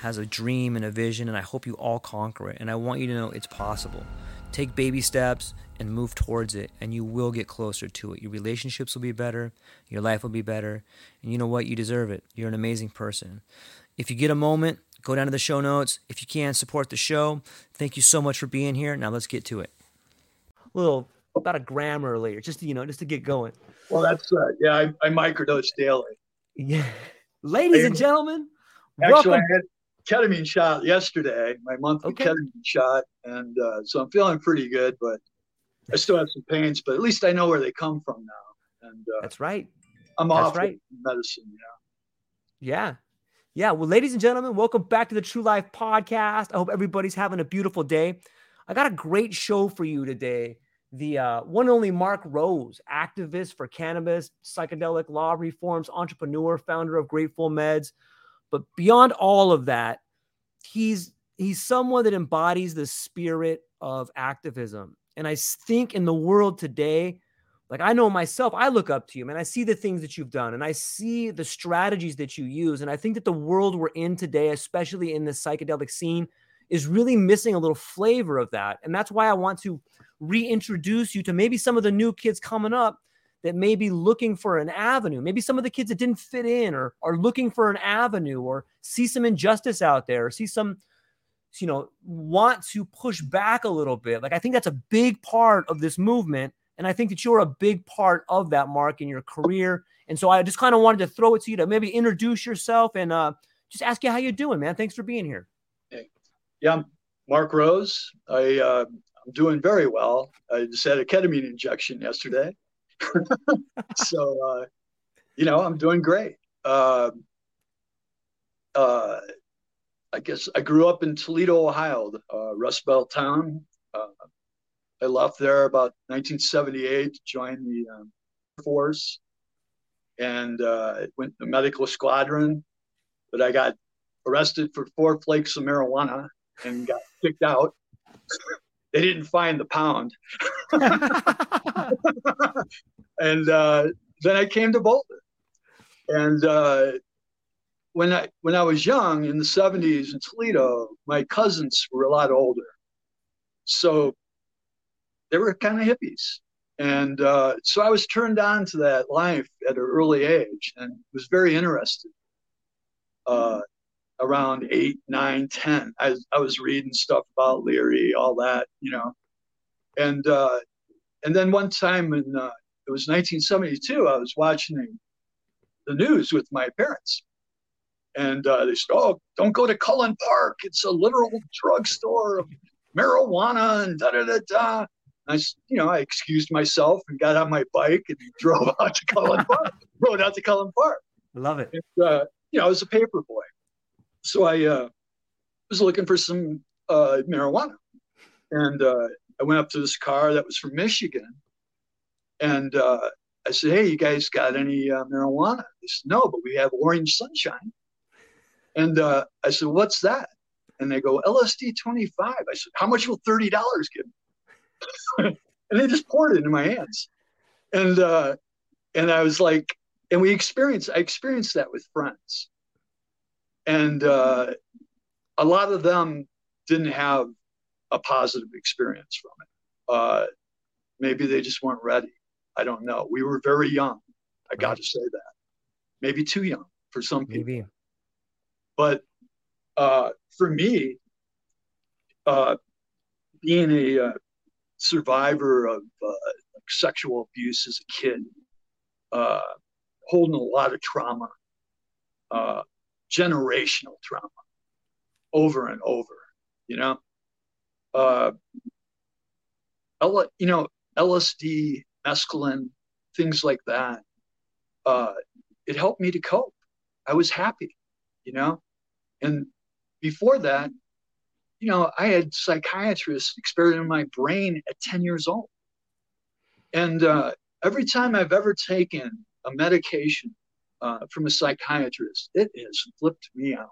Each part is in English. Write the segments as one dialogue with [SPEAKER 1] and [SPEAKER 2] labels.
[SPEAKER 1] has a dream and a vision, and I hope you all conquer it. And I want you to know it's possible. Take baby steps and move towards it, and you will get closer to it. Your relationships will be better, your life will be better, and you know what? You deserve it. You're an amazing person. If you get a moment, go down to the show notes. If you can, support the show. Thank you so much for being here. Now let's get to it. A little about a grammar later, just to, you know, just to get going.
[SPEAKER 2] Well, that's uh, yeah. I, I microdose daily.
[SPEAKER 1] Yeah, ladies I, and gentlemen,
[SPEAKER 2] actually, welcome. I had, ketamine shot yesterday, my monthly okay. ketamine shot, and uh, so I'm feeling pretty good. But I still have some pains, but at least I know where they come from now. And uh,
[SPEAKER 1] that's right.
[SPEAKER 2] I'm
[SPEAKER 1] that's
[SPEAKER 2] off right. medicine.
[SPEAKER 1] Yeah. Yeah. Yeah. Well, ladies and gentlemen, welcome back to the True Life Podcast. I hope everybody's having a beautiful day. I got a great show for you today. The uh, one and only Mark Rose, activist for cannabis, psychedelic law reforms, entrepreneur, founder of Grateful Meds. But beyond all of that, he's he's someone that embodies the spirit of activism. And I think in the world today, like I know myself, I look up to you, man. I see the things that you've done and I see the strategies that you use. And I think that the world we're in today, especially in the psychedelic scene, is really missing a little flavor of that. And that's why I want to reintroduce you to maybe some of the new kids coming up that may be looking for an avenue. Maybe some of the kids that didn't fit in or are looking for an avenue or see some injustice out there or see some, you know, want to push back a little bit. Like I think that's a big part of this movement. And I think that you're a big part of that, Mark, in your career. And so I just kind of wanted to throw it to you to maybe introduce yourself and uh, just ask you how you're doing, man. Thanks for being here.
[SPEAKER 2] Yeah, I'm Mark Rose. I, uh, I'm doing very well. I just had a ketamine injection yesterday. so, uh, you know, I'm doing great. Uh, uh, I guess I grew up in Toledo, Ohio, uh, Rust Belt town. Uh, I left there about 1978 to join the um, Air Force and uh, went to medical squadron. But I got arrested for four flakes of marijuana and got kicked out. they didn't find the pound. and uh, then I came to Boulder. And uh, when I when I was young in the 70s in Toledo, my cousins were a lot older. So they were kind of hippies. And uh, so I was turned on to that life at an early age and was very interested. Uh, around eight, nine, ten. I, I was reading stuff about Leary, all that, you know. And uh, and then one time in uh, it was 1972, I was watching the news with my parents, and uh, they said, "Oh, don't go to Cullen Park. It's a literal drugstore of marijuana and da da da da." I, you know, I excused myself and got on my bike and drove out to Cullen Park. Rode out to Cullen Park.
[SPEAKER 1] Love it.
[SPEAKER 2] And, uh, you know, I was a paper boy so I uh, was looking for some uh, marijuana, and uh, I went up to this car that was from Michigan, and uh, I said, "Hey, you guys got any uh, marijuana?" They said, "No, but we have orange sunshine." And uh, I said, "What's that?" And they go, "LSD 25." I said, "How much will thirty dollars give me?" and they just poured it into my hands. And and I was like, and we experienced I experienced that with friends, and uh, a lot of them didn't have a positive experience from it. Uh, maybe they just weren't ready. I don't know. We were very young. I got to say that. Maybe too young for some people. Maybe. But uh, for me, uh, being a uh, survivor of uh, sexual abuse as a kid, uh, holding a lot of trauma, uh, generational trauma, over and over. You know, uh, L- you know, LSD, mescaline, things like that. Uh, it helped me to cope. I was happy, you know, and before that, you know, I had psychiatrists experimenting my brain at 10 years old. And uh, every time I've ever taken a medication uh, from a psychiatrist, it has flipped me out.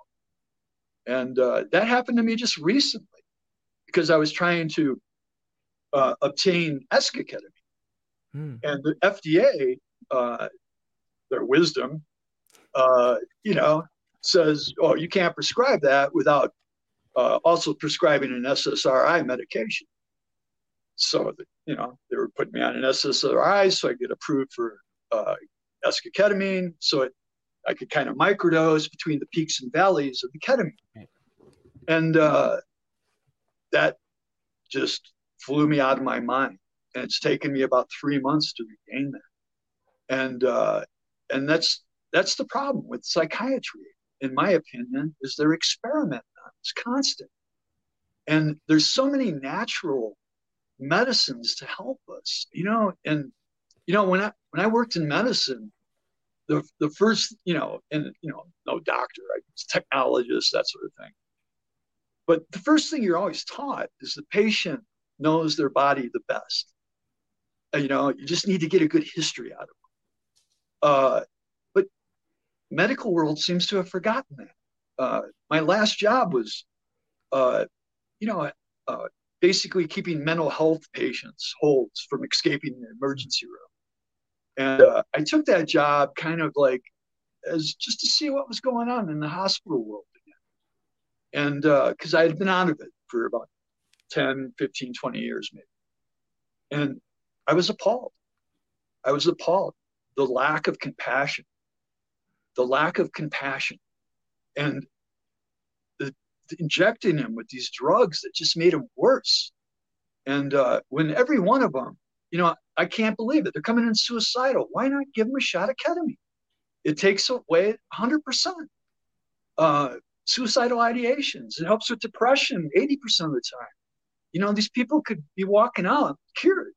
[SPEAKER 2] And uh, that happened to me just recently because I was trying to uh, obtain esketamine. Hmm. And the FDA, uh, their wisdom, uh, you know, says, oh, you can't prescribe that without uh, also prescribing an SSRI medication. So, you know, they were putting me on an SSRI so I get approved for esketamine. So it, I could kind of microdose between the peaks and valleys of the ketamine. And uh, that just flew me out of my mind. And it's taken me about three months to regain that. And uh, and that's that's the problem with psychiatry, in my opinion, is they're experimenting on it's constant. And there's so many natural medicines to help us, you know. And you know, when I when I worked in medicine, the the first, you know, and you know, no doctor, I was technologist, that sort of thing. But the first thing you're always taught is the patient knows their body the best. Uh, you know, you just need to get a good history out of them. Uh, but medical world seems to have forgotten that. Uh, my last job was, uh, you know, uh, basically keeping mental health patients holds from escaping the emergency room. And uh, I took that job kind of like as just to see what was going on in the hospital world again. and because uh, I had been out of it for about 10, 15, 20 years maybe. And I was appalled. I was appalled. The lack of compassion, the lack of compassion, and the, the injecting him with these drugs that just made him worse. And uh, when every one of them, you know, I can't believe it. They're coming in suicidal. Why not give them a shot of ketamine? It takes away 100%. Uh, suicidal ideations. It helps with depression 80% of the time. You know, these people could be walking out cured,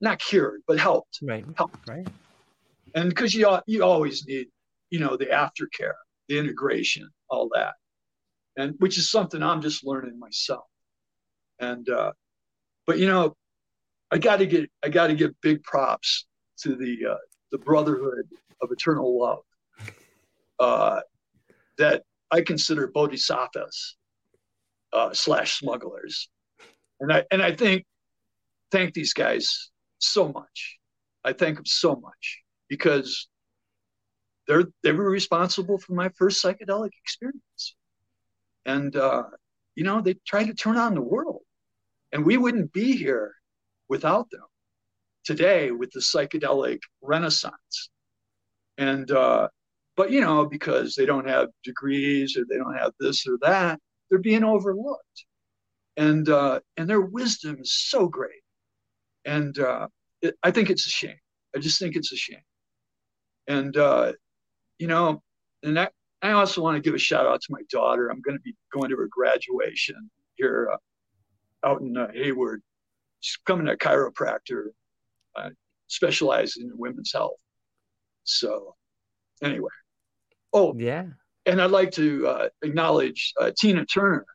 [SPEAKER 2] not cured, but helped.
[SPEAKER 1] Right.
[SPEAKER 2] Helped.
[SPEAKER 1] Right.
[SPEAKER 2] And because you you always need, you know, the aftercare, the integration, all that, and which is something I'm just learning myself. And uh, but you know, I got to get I got to give big props to the uh, the Brotherhood of Eternal Love. Uh, that I consider bodhisattvas uh, slash smugglers, and I and I think thank these guys so much. I thank them so much because they're they were responsible for my first psychedelic experience, and uh, you know they tried to turn on the world, and we wouldn't be here without them today with the psychedelic renaissance, and uh, but you know, because they don't have degrees or they don't have this or that, they're being overlooked. And uh, and their wisdom is so great. And uh, it, I think it's a shame. I just think it's a shame. And uh, you know, and that, I also want to give a shout out to my daughter. I'm going to be going to her graduation here uh, out in uh, Hayward. She's coming a chiropractor, uh, specializing in women's health. So, anyway, Oh,
[SPEAKER 1] yeah.
[SPEAKER 2] And I'd like to uh, acknowledge uh, Tina Turner.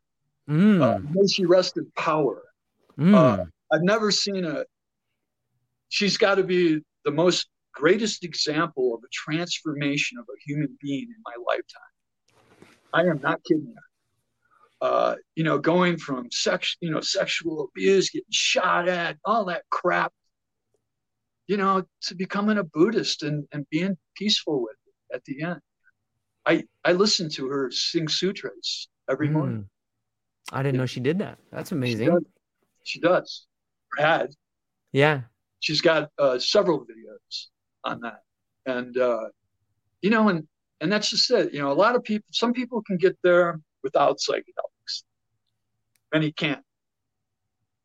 [SPEAKER 1] Mm.
[SPEAKER 2] Uh, may she rest in power.
[SPEAKER 1] Mm.
[SPEAKER 2] Uh, I've never seen a. She's got to be the most greatest example of a transformation of a human being in my lifetime. I am not kidding you. Uh, you know, going from sex, you know, sexual abuse, getting shot at, all that crap, you know, to becoming a Buddhist and, and being peaceful with it at the end. I I listen to her sing sutras every
[SPEAKER 1] Mm.
[SPEAKER 2] morning.
[SPEAKER 1] I didn't know she did that. That's
[SPEAKER 2] She
[SPEAKER 1] amazing.
[SPEAKER 2] does. She does. Had.
[SPEAKER 1] Yeah.
[SPEAKER 2] She's got uh, several videos on that, and uh, you know, and and that's just it. You know, a lot of people, some people can get there without psychedelics. Many can't.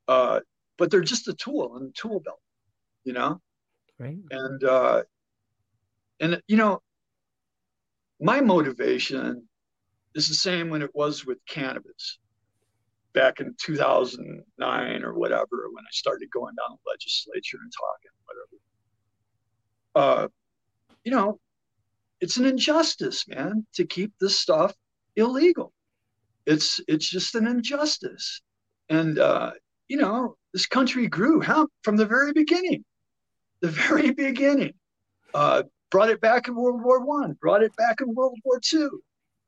[SPEAKER 2] Uh, but they're just a tool in the tool belt. You know.
[SPEAKER 1] Right.
[SPEAKER 2] and uh and you know my motivation is the same when it was with cannabis back in 2009 or whatever when i started going down the legislature and talking whatever uh you know it's an injustice man to keep this stuff illegal it's it's just an injustice and uh you know this country grew hemp from the very beginning the very beginning. Uh, brought it back in World War One, brought it back in World War Two.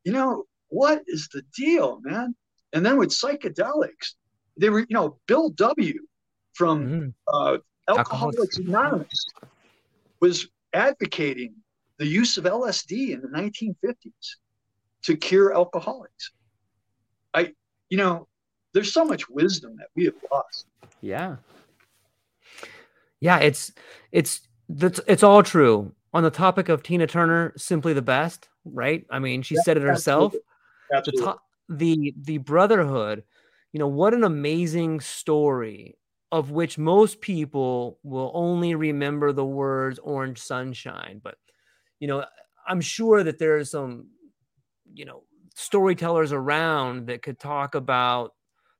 [SPEAKER 2] You know, what is the deal, man? And then with psychedelics, they were, you know, Bill W. from
[SPEAKER 1] Mhm.
[SPEAKER 2] uh.
[SPEAKER 1] Alcoholics
[SPEAKER 2] Anonymous was advocating the use of LSD in the 1950s to cure alcoholics. I, you know, there's so much wisdom that we have lost.
[SPEAKER 1] Yeah. Yeah, it's it's that's it's all true. On the topic of Tina Turner, simply the best, right? I mean, she
[SPEAKER 2] Yeah,
[SPEAKER 1] said it herself.
[SPEAKER 2] Absolutely.
[SPEAKER 1] The
[SPEAKER 2] Absolutely.
[SPEAKER 1] top, the the brotherhood, you know, what an amazing story of which most people will only remember the words orange sunshine, but you know, I'm sure that there are some you know, storytellers around that could talk about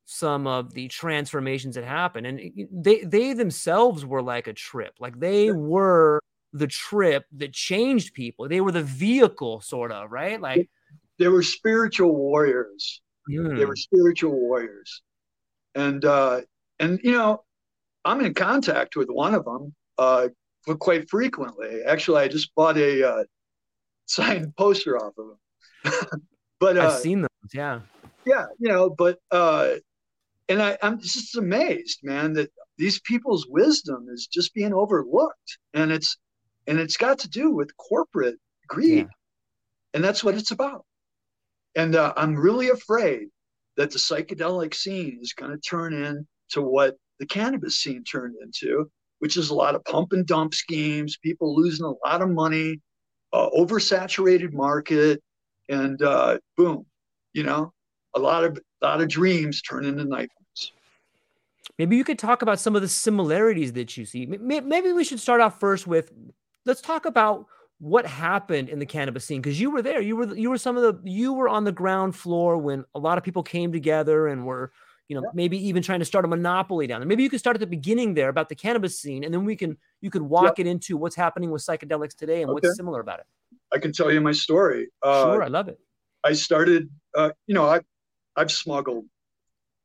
[SPEAKER 1] some of the transformations that happened and they they themselves were like a trip like they
[SPEAKER 2] Yeah.
[SPEAKER 1] were the trip that changed people they were the vehicle sort of right like
[SPEAKER 2] They were spiritual warriors. They
[SPEAKER 1] mm,
[SPEAKER 2] were spiritual warriors, and uh, and you know, I'm in contact with one of them uh, quite frequently. Actually, I just bought a uh, signed poster off of him. but uh,
[SPEAKER 1] i've seen those yeah.
[SPEAKER 2] Yeah, you know, but uh, and I, I'm just amazed, man, that these people's wisdom is just being overlooked, and it's and it's got to do with corporate greed, and that's what it's about. And uh, I'm really afraid that the psychedelic scene is going to turn into what the cannabis scene turned into, which is a lot of pump and dump schemes, people losing a lot of money, uh, oversaturated market, and uh, boom, you know, a lot of a lot of dreams turn into nightmares.
[SPEAKER 1] maybe you could talk about some of the similarities that you see maybe we should start off first with let's talk about what happened in the cannabis scene because you were there you were you were some of the you were on the ground floor when a lot of people came together and were you know
[SPEAKER 2] Yeah.
[SPEAKER 1] maybe even trying to start a monopoly down there maybe you could start at the beginning there about the cannabis scene and then we can you could walk it into what's happening with psychedelics today and
[SPEAKER 2] Okay.
[SPEAKER 1] what's similar about it
[SPEAKER 2] I can tell you my story. Uh,
[SPEAKER 1] sure i love it
[SPEAKER 2] I started, uh, you know, I, I've smuggled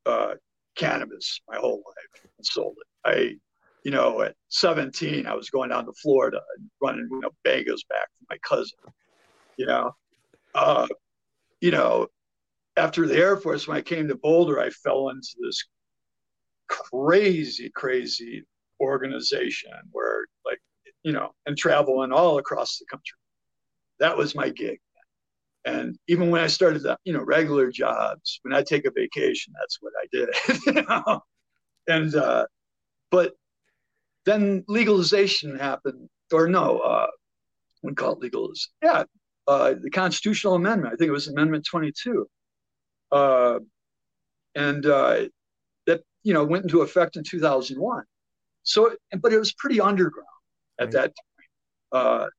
[SPEAKER 2] uh, cannabis my whole life and sold it. I, you know, at 17, I was going down to Florida and running, you know, bagels back for my cousin, you know. Uh, you know, after the Air Force, when I came to Boulder, I fell into this crazy, crazy organization where, like, you know, and traveling all across the country. That was my gig. And even when I started the, you know, regular jobs, when I take a vacation, that's what I did. you know? And uh, but then legalization happened, or no, uh, we call it legalization. Yeah, uh, the constitutional amendment. I think it was Amendment 22, uh, and uh, that you know went into effect in 2001. So, but it was pretty underground at
[SPEAKER 1] Right.
[SPEAKER 2] that point.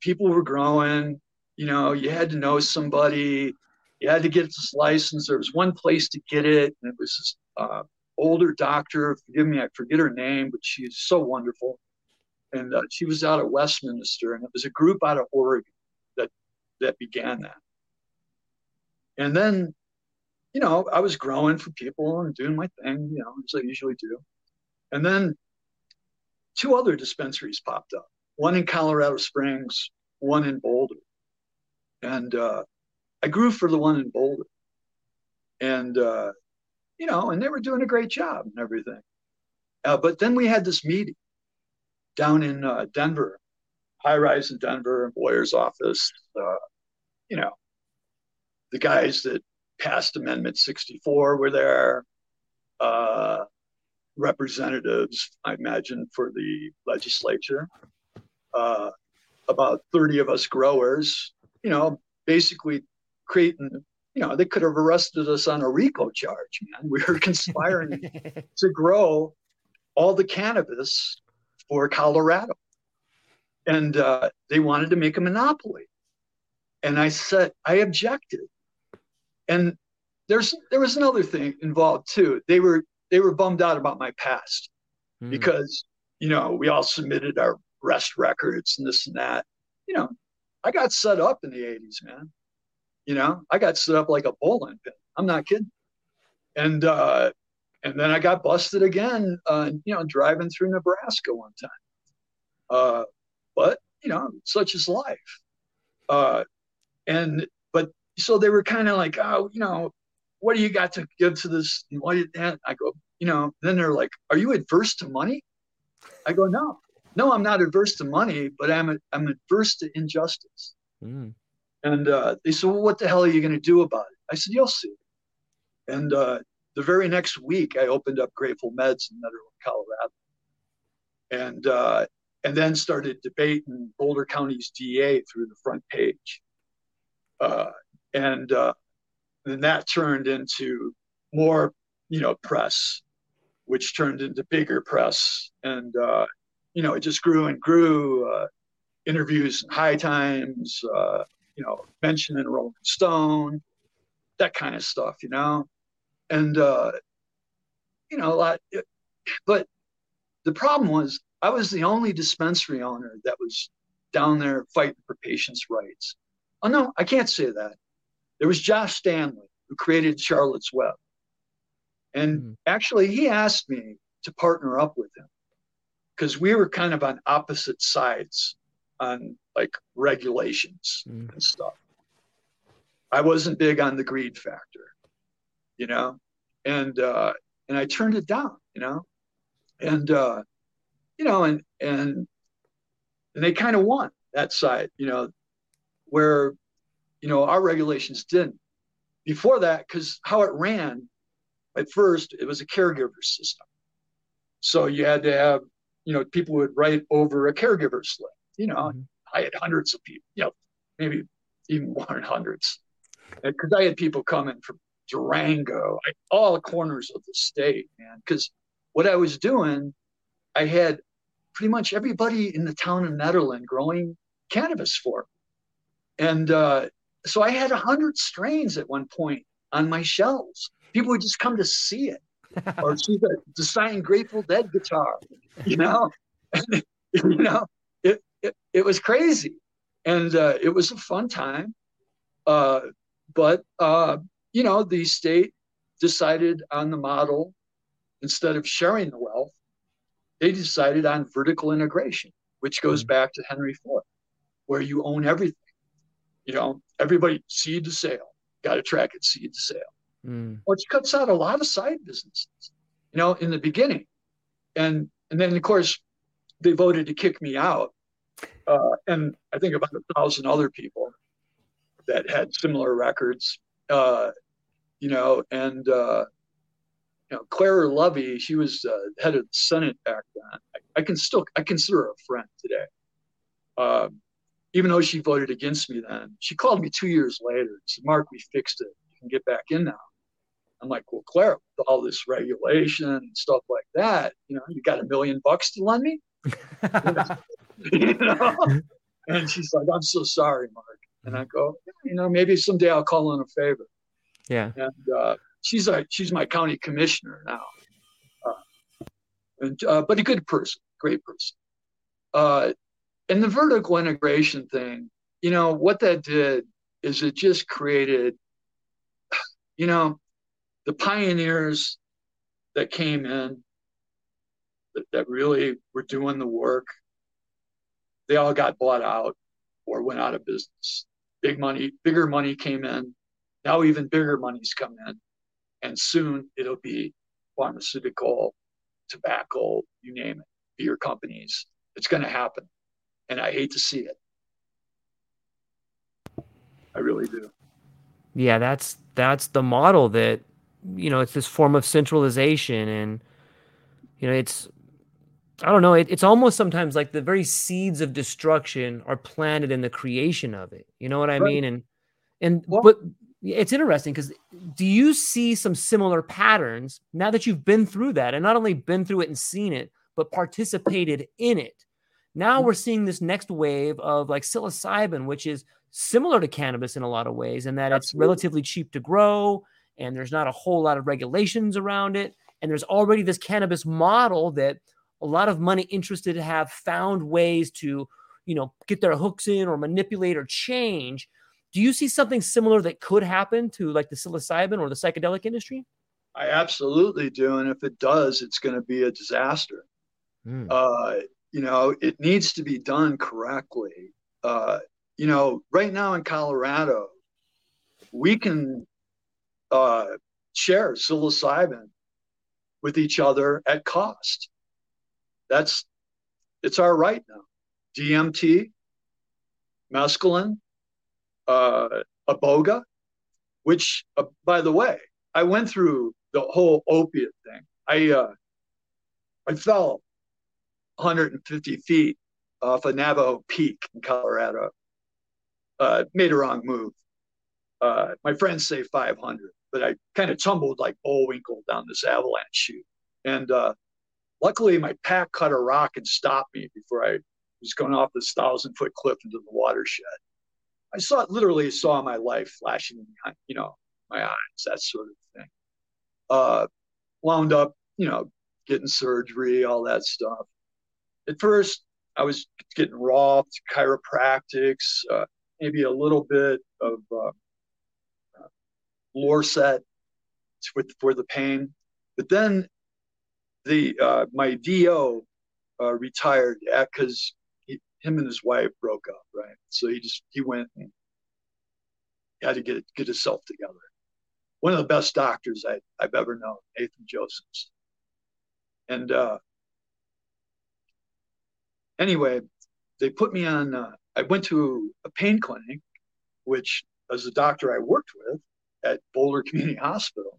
[SPEAKER 2] People were growing you know, you had to know somebody, you had to get this license. There was one place to get it, and it was this uh, older doctor. Forgive me, I forget her name, but she's so wonderful. And uh, she was out at Westminster, and it was a group out of Oregon that that began that. And then, you know, I was growing for people and doing my thing, you know, as I usually do. And then two other dispensaries popped up. One in Colorado Springs, one in Boulder and uh, I grew for the one in Boulder, and uh, you know, and they were doing a great job and everything. Uh, but then we had this meeting, down in uh, Denver, high rise in Denver, lawyer's office. Uh, you know, the guys that passed Amendment 64 were there. Uh, representatives, I imagine, for the legislature. Uh, about 30 of us growers, you know, basically creating, you know, they could have arrested us on a RICO charge, man. We were conspiring to grow all the cannabis for Colorado. And uh, they wanted to make a monopoly. And I said, I objected. And there's there was another thing involved too. They were they were bummed out about my past mm. because you know we all submitted our rest records and this and that. You know, I got set up in the 80s, man. You know, I got set up like a bowling pin. I'm not kidding. And uh, and then I got busted again, uh, you know, driving through Nebraska one time. Uh, but you know, such is life. Uh, and but so they were kind of like, oh, you know, what do you got to give to this? What did that? I go, you know, then they're like, are you adverse to money? I go, no, no, I'm not adverse to money, but I'm, a, I'm adverse to injustice. Mm. And uh, they said, well, what the hell are you going to do about it? I said, you'll see. And uh, the very next week, I opened up Grateful Meds in Nederland, Colorado. And, uh, and then started debating Boulder County's DA through the front page. Uh, and uh, then that turned into more, you know, press, which turned into bigger press, and uh, you know, it just grew and grew. Uh, interviews in High Times, uh, you know, mention in Rolling Stone, that kind of stuff, you know, and uh, you know, a lot. But the problem was, I was the only dispensary owner that was down there fighting for patients' rights. Oh no, I can't say that. There was Josh Stanley, who created Charlotte's Web. And mm-hmm. actually, he asked me to partner up with him because we were kind of on opposite sides on like regulations mm-hmm. and stuff. I wasn't big on the greed factor, you know, and uh, and I turned it down, you know, and uh, you know, and and and they kind of won that side, you know, where you know, our regulations didn't. Before that, because how it ran, at first it was a caregiver system. So you had to have, you know, people would write over a caregiver slip. You know, mm-hmm. I had hundreds of people, you know, maybe even more than hundreds. Because I had people coming from Durango, like all corners of the state, man. Because what I was doing, I had pretty much everybody in the town of Nederland growing cannabis for. And uh, so I had a hundred strains at one point on my shelves. People would just come to see it, or she's a the signed Grateful Dead guitar, you know. you know, it, it it was crazy, and uh, it was a fun time. Uh, but uh, you know, the state decided on the model instead of sharing the wealth. They decided on vertical integration, which goes mm-hmm. back to Henry Ford, where you own everything you know, everybody seed to sale, got to track it seed to sale, mm. which cuts out a lot of side businesses, you know, in the beginning. And, and then, of course, they voted to kick me out. Uh, and I think about a thousand other people that had similar records, uh, you know, and, uh, you know, Claire Levy, she was uh, head of the Senate back then. I, I, can still, I consider her a friend today. Um, even though she voted against me then, she called me two years later and said, Mark, we fixed it. You can get back in now. I'm like, well, Claire, with all this regulation and stuff like that, you know, you got a million bucks to lend me? you know? And she's like, I'm so sorry, Mark. And I go, you know, maybe someday I'll call in a favor.
[SPEAKER 1] Yeah.
[SPEAKER 2] And uh, she's a, she's my county commissioner now. Uh, and, uh, but a good person, great person. Uh, and the vertical integration thing, you know, what that did is it just created, you know, the pioneers that came in that, that really were doing the work, they all got bought out or went out of business. Big money, bigger money came in. Now even bigger money's come in. And soon it'll be pharmaceutical, tobacco, you name it, beer companies It's going to happen. And I hate to see it. I really do.
[SPEAKER 1] Yeah, that's that's the model that you know, it's this form of centralization and you know, it's I don't know, it, it's almost sometimes like the very seeds of destruction are planted in the creation of it. You know what I right. mean? And and well, but it's interesting because do you see some similar patterns now that you've been through that and not only been through it and seen it, but participated in it? Now mm-hmm. we're seeing this next wave of like psilocybin, which is similar to cannabis in a lot of ways, and that Absolutely. it's relatively cheap to grow and there's not a whole lot of regulations around it. And there's already this cannabis model that a lot of money interested have found ways to, you know, get their hooks in or manipulate or change. Do you see something similar that could happen to like the psilocybin or the psychedelic industry?
[SPEAKER 2] I absolutely do. And if it does, it's going to be a disaster. Mm. Uh, you know, it needs to be done correctly. Uh, you know, right now in Colorado, we can uh, share psilocybin with each other at cost. That's it's our right now. DMT, mescaline, uh, iboga, which, uh, by the way, I went through the whole opiate thing. I uh, I fell 150 feet off a Navajo Peak in Colorado. Uh, made a wrong move. Uh, my friends say 500, but I kind of tumbled like Bullwinkle down this avalanche chute. And uh, luckily, my pack cut a rock and stopped me before I was going off this thousand foot cliff into the watershed. I saw it literally saw my life flashing in you know my eyes, that sort of thing. Uh, wound up, you know, getting surgery, all that stuff. At first, I was getting raw chiropractics, uh, maybe a little bit of uh, Lorcet with for the pain. But then the uh, my DO uh, retired because him and his wife broke up, right? So he just he went and had to get get himself together. One of the best doctors I, have ever known, Nathan Josephs. And uh, anyway, they put me on. Uh, I went to a pain clinic, which as a doctor I worked with, at Boulder Community Hospital.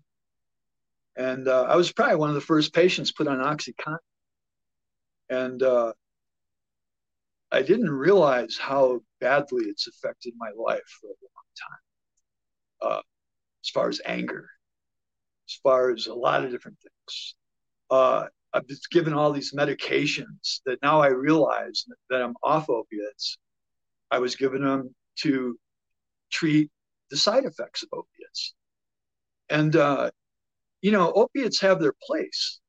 [SPEAKER 2] And uh, I was probably one of the first patients put on OxyContin. And uh, I didn't realize how badly it's affected my life for a long time, uh, as far as anger, as far as a lot of different things. Uh, I've been given all these medications that now I realize that I'm off opiates. I was given them to treat the side effects of opiates. And, uh, you know, opiates have their place.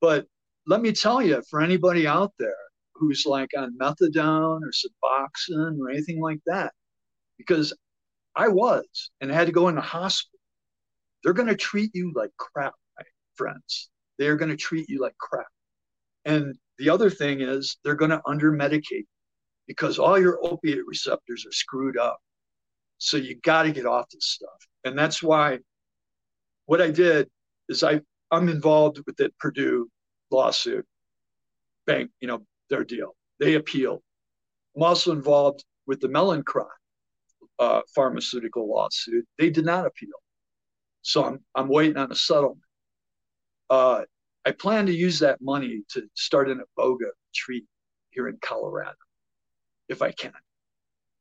[SPEAKER 2] But let me tell you, for anybody out there who's like on methadone or Suboxone or anything like that, because I was and had to go in the hospital, they're going to treat you like crap, my friends. They are going to treat you like crap. And the other thing is they're going to under medicate because all your opiate receptors are screwed up. So you got to get off this stuff. And that's why what I did is I, I'm involved with the Purdue lawsuit, bank, you know, their deal. They appealed. I'm also involved with the Mallinckrodt uh, pharmaceutical lawsuit. They did not appeal. So I'm, I'm waiting on a settlement. Uh, I plan to use that money to start an iboga retreat here in Colorado, if I can,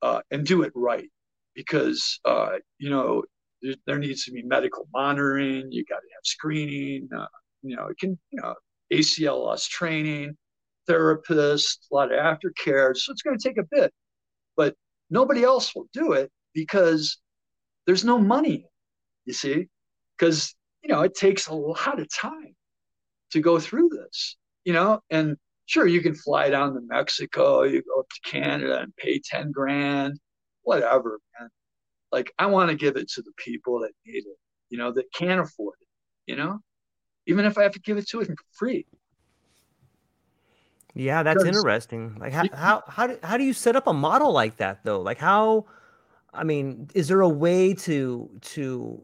[SPEAKER 2] uh, and do it right because uh, you know there, there, needs to be medical monitoring. You got to have screening. Uh, you know, it can you know ACLS training, therapists, a lot of aftercare. So it's going to take a bit, but nobody else will do it because there's no money. You see, because you know it takes a lot of time to go through this. You know, and sure you can fly down to Mexico, you go up to Canada and pay ten grand whatever, man. Like I want to give it to the people that need it, you know, that can't afford it, you know, even if I have to give it to them for free.
[SPEAKER 1] Yeah, that's because, interesting. Like how, how how do, how do you set up a model like that though? Like how I mean, is there a way to to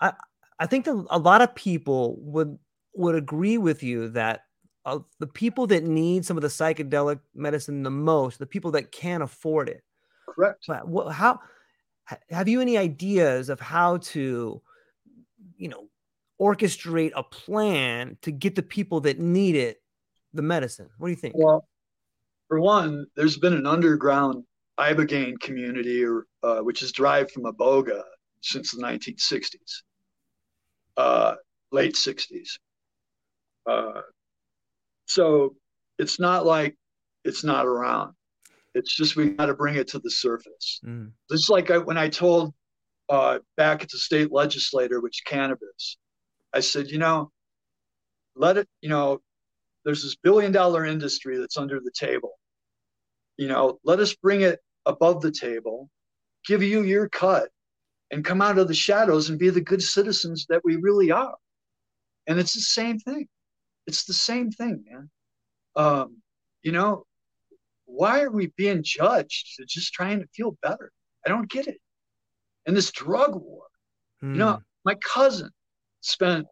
[SPEAKER 1] I I think that a lot of people would would agree with you that uh, the people that need some of the psychedelic medicine the most, the people that can't afford it.
[SPEAKER 2] Correct.
[SPEAKER 1] But what, have you any ideas of how to, you know, orchestrate a plan to get the people that need it the medicine? What do you think?
[SPEAKER 2] Well, for one, there's been an underground ibogaine community, or uh, which is derived from iboga since the 1960s, uh, late 60s. Uh, so it's not like it's not around. It's just we got to bring it to the surface. Mm. Just like I, when I told uh, back at the state legislator, which cannabis, I said, you know, let it, you know, there's this billion dollar industry that's under the table. You know, let us bring it above the table, give you your cut, and come out of the shadows and be the good citizens that we really are. And it's the same thing. It's the same thing, man. Um, you know, why are we being judged just trying to feel better? I don't get it. And this drug war, you know, hmm. my cousin spent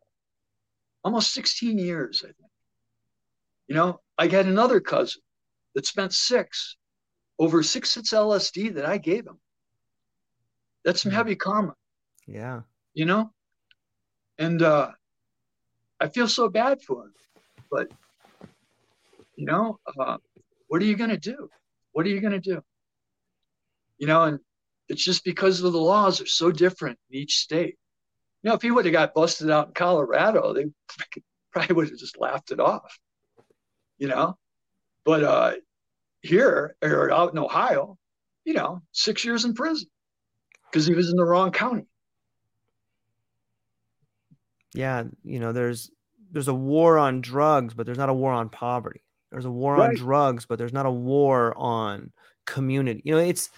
[SPEAKER 2] almost 16 years, I think. You know, I had another cousin that spent six over six hits LSD that I gave him. That's some hmm. heavy karma.
[SPEAKER 1] Yeah.
[SPEAKER 2] You know? And uh I feel so bad for him. But you know, uh, what are you going to do? What are you going to do? You know, and it's just because of the laws are so different in each state. You know, if he would have got busted out in Colorado, they probably would have just laughed it off. You know, but uh, here or out in Ohio, you know, six years in prison because he was in the wrong county.
[SPEAKER 1] Yeah, you know, there's there's a war on drugs, but there's not a war on poverty. There's a war right. on drugs, but there's not a war on community. You know, it's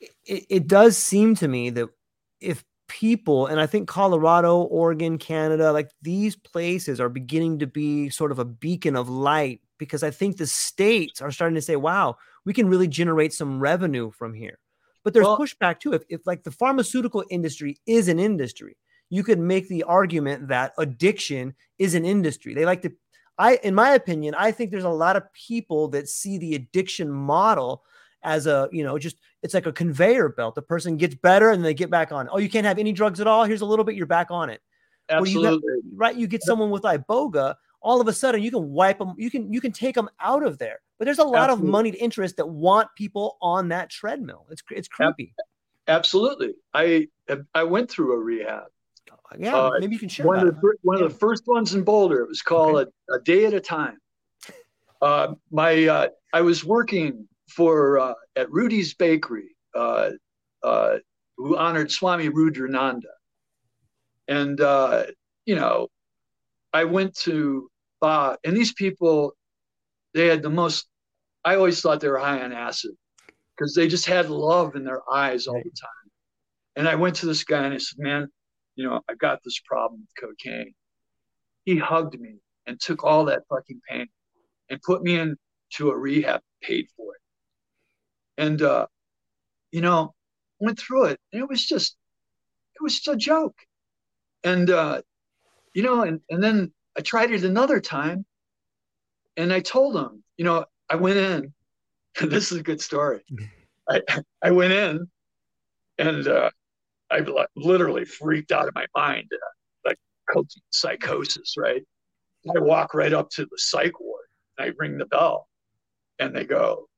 [SPEAKER 1] it, it does seem to me that if people and I think Colorado, Oregon, Canada, like these places are beginning to be sort of a beacon of light because I think the states are starting to say, wow, we can really generate some revenue from here. But there's well, pushback too. If, if like the pharmaceutical industry is an industry, you could make the argument that addiction is an industry. They like to, I, in my opinion, I think there's a lot of people that see the addiction model as a, you know, just it's like a conveyor belt. The person gets better and they get back on. Oh, you can't have any drugs at all. Here's a little bit, you're back on it.
[SPEAKER 2] Absolutely.
[SPEAKER 1] You right. You get someone with iboga, all of a sudden you can wipe them, you can you can take them out of there. But there's a lot Absolutely. of moneyed interest that want people on that treadmill. It's it's creepy.
[SPEAKER 2] Absolutely. I I went through a rehab
[SPEAKER 1] yeah, uh, maybe you can share.
[SPEAKER 2] One,
[SPEAKER 1] of
[SPEAKER 2] the, one yeah. of the first ones in Boulder. It was called okay. a, a, Day at a Time. Uh, my uh, I was working for uh, at Rudi's Bakery, uh, uh, who honored Swami Rudrananda, and you know, I went to uh, and these people, they had the most. I always thought they were high on acid because they just had love in their eyes all the time. And I went to this guy and I said, "Man, you know, I got this problem with cocaine. He hugged me and took all that fucking pain and put me into a rehab, paid for it. And, uh, you know, went through it and it was just, it was just a joke. And, uh, you know, and, and then I tried it another time and I told him, you know, I went in, this is a good story. I, I went in and, uh, I literally freaked out of my mind, uh, like psychosis, right? I walk right up to the psych ward. I ring the bell, and they go,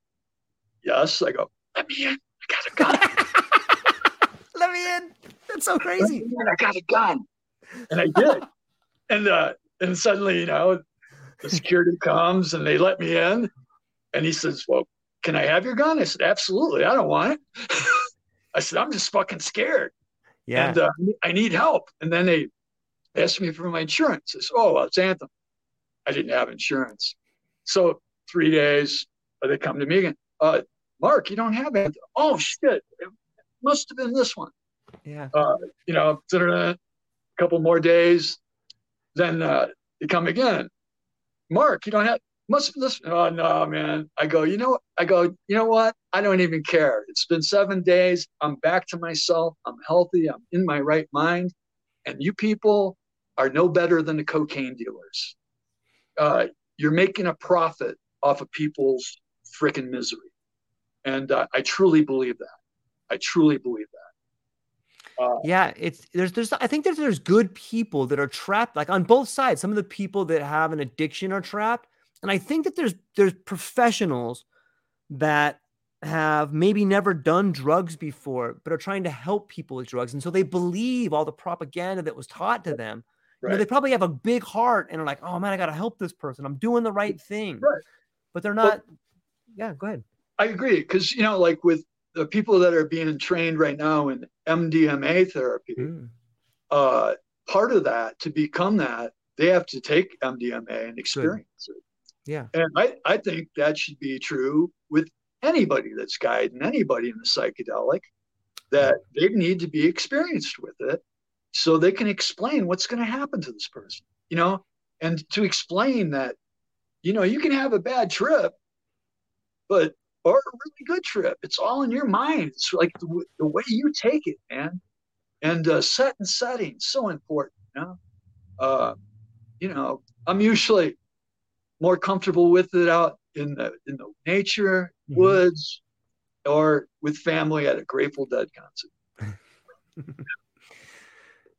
[SPEAKER 2] "Yes." I go, "Let me in. I got a
[SPEAKER 1] gun." Let me in. That's so crazy.
[SPEAKER 2] I got a gun, and I did. and uh, and suddenly, you know, the security comes and they let me in, and he says, "Well, can I have your gun?" I said, "Absolutely. I don't want it." I said, I'm just fucking scared.
[SPEAKER 1] Yeah.
[SPEAKER 2] And uh, I need help. And then they asked me for my insurance. I said, oh, well, it's Anthem. I didn't have insurance. So three days, uh, they come to me again. Uh, Mark, you don't have Anthem. Oh, shit. It must have been this one.
[SPEAKER 1] Yeah. Uh,
[SPEAKER 2] you know, a couple more days. Then uh, they come again. Mark, you don't have, must. Oh no, man. I go, you know, I go, you know what? I don't even care. It's been seven days. I'm back to myself. I'm healthy. I'm in my right mind. And you people are no better than the cocaine dealers. Uh, you're making a profit off of people's freaking misery. And uh, I truly believe that. I truly believe that.
[SPEAKER 1] Uh, yeah, it's there's there's I think there's there's good people that are trapped like on both sides. Some of the people that have an addiction are trapped, and I think that there's there's professionals that have maybe never done drugs before, but are trying to help people with drugs, and so they believe all the propaganda that was taught to them. Right. You know, they probably have a big heart and are like, "Oh man, I got to help this person. I'm doing the right thing."
[SPEAKER 2] Right.
[SPEAKER 1] But they're not. But, yeah, go ahead.
[SPEAKER 2] I agree because you know, like with the people that are being trained right now in MDMA therapy, mm. uh, part of that to become that they have to take MDMA and experience Good. it.
[SPEAKER 1] Yeah,
[SPEAKER 2] and I I think that should be true with anybody that's guiding anybody in the psychedelic that they need to be experienced with it so they can explain what's going to happen to this person you know and to explain that you know you can have a bad trip but or a really good trip. It's all in your mind. It's like the, the way you take it, man. And uh, set and setting so important. You know, uh, you know, I'm usually more comfortable with it out in the in the nature, mm-hmm. woods, or with family at a Grateful Dead concert.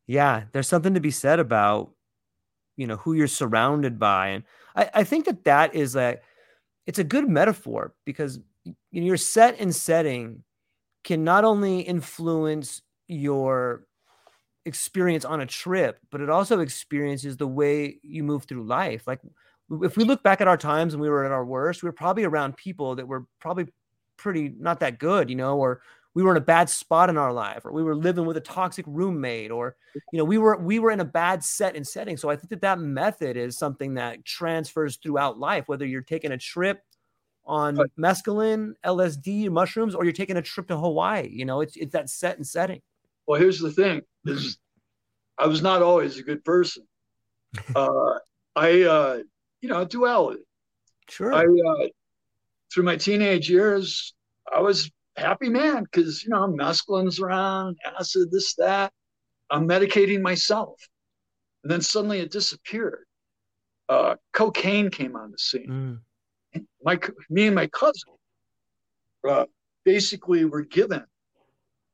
[SPEAKER 1] yeah, there's something to be said about you know who you're surrounded by, and I, I think that that is a it's a good metaphor because you know, your set and setting can not only influence your experience on a trip, but it also experiences the way you move through life. Like if we look back at our times when we were at our worst, we were probably around people that were probably pretty not that good, you know, or we were in a bad spot in our life, or we were living with a toxic roommate, or you know, we were we were in a bad set and setting. So I think that that method is something that transfers throughout life, whether you're taking a trip on mescaline, LSD, mushrooms, or you're taking a trip to Hawaii. You know, it's it's that set and setting.
[SPEAKER 2] Well, here's the thing: is I was not always a good person. Uh, I, uh, you know, duality.
[SPEAKER 1] Sure.
[SPEAKER 2] I, uh, through my teenage years, I was happy man because you know mescaline's around, acid, this, that. I'm medicating myself, and then suddenly it disappeared. Uh, cocaine came on the scene. Mm my me and my cousin uh, basically were given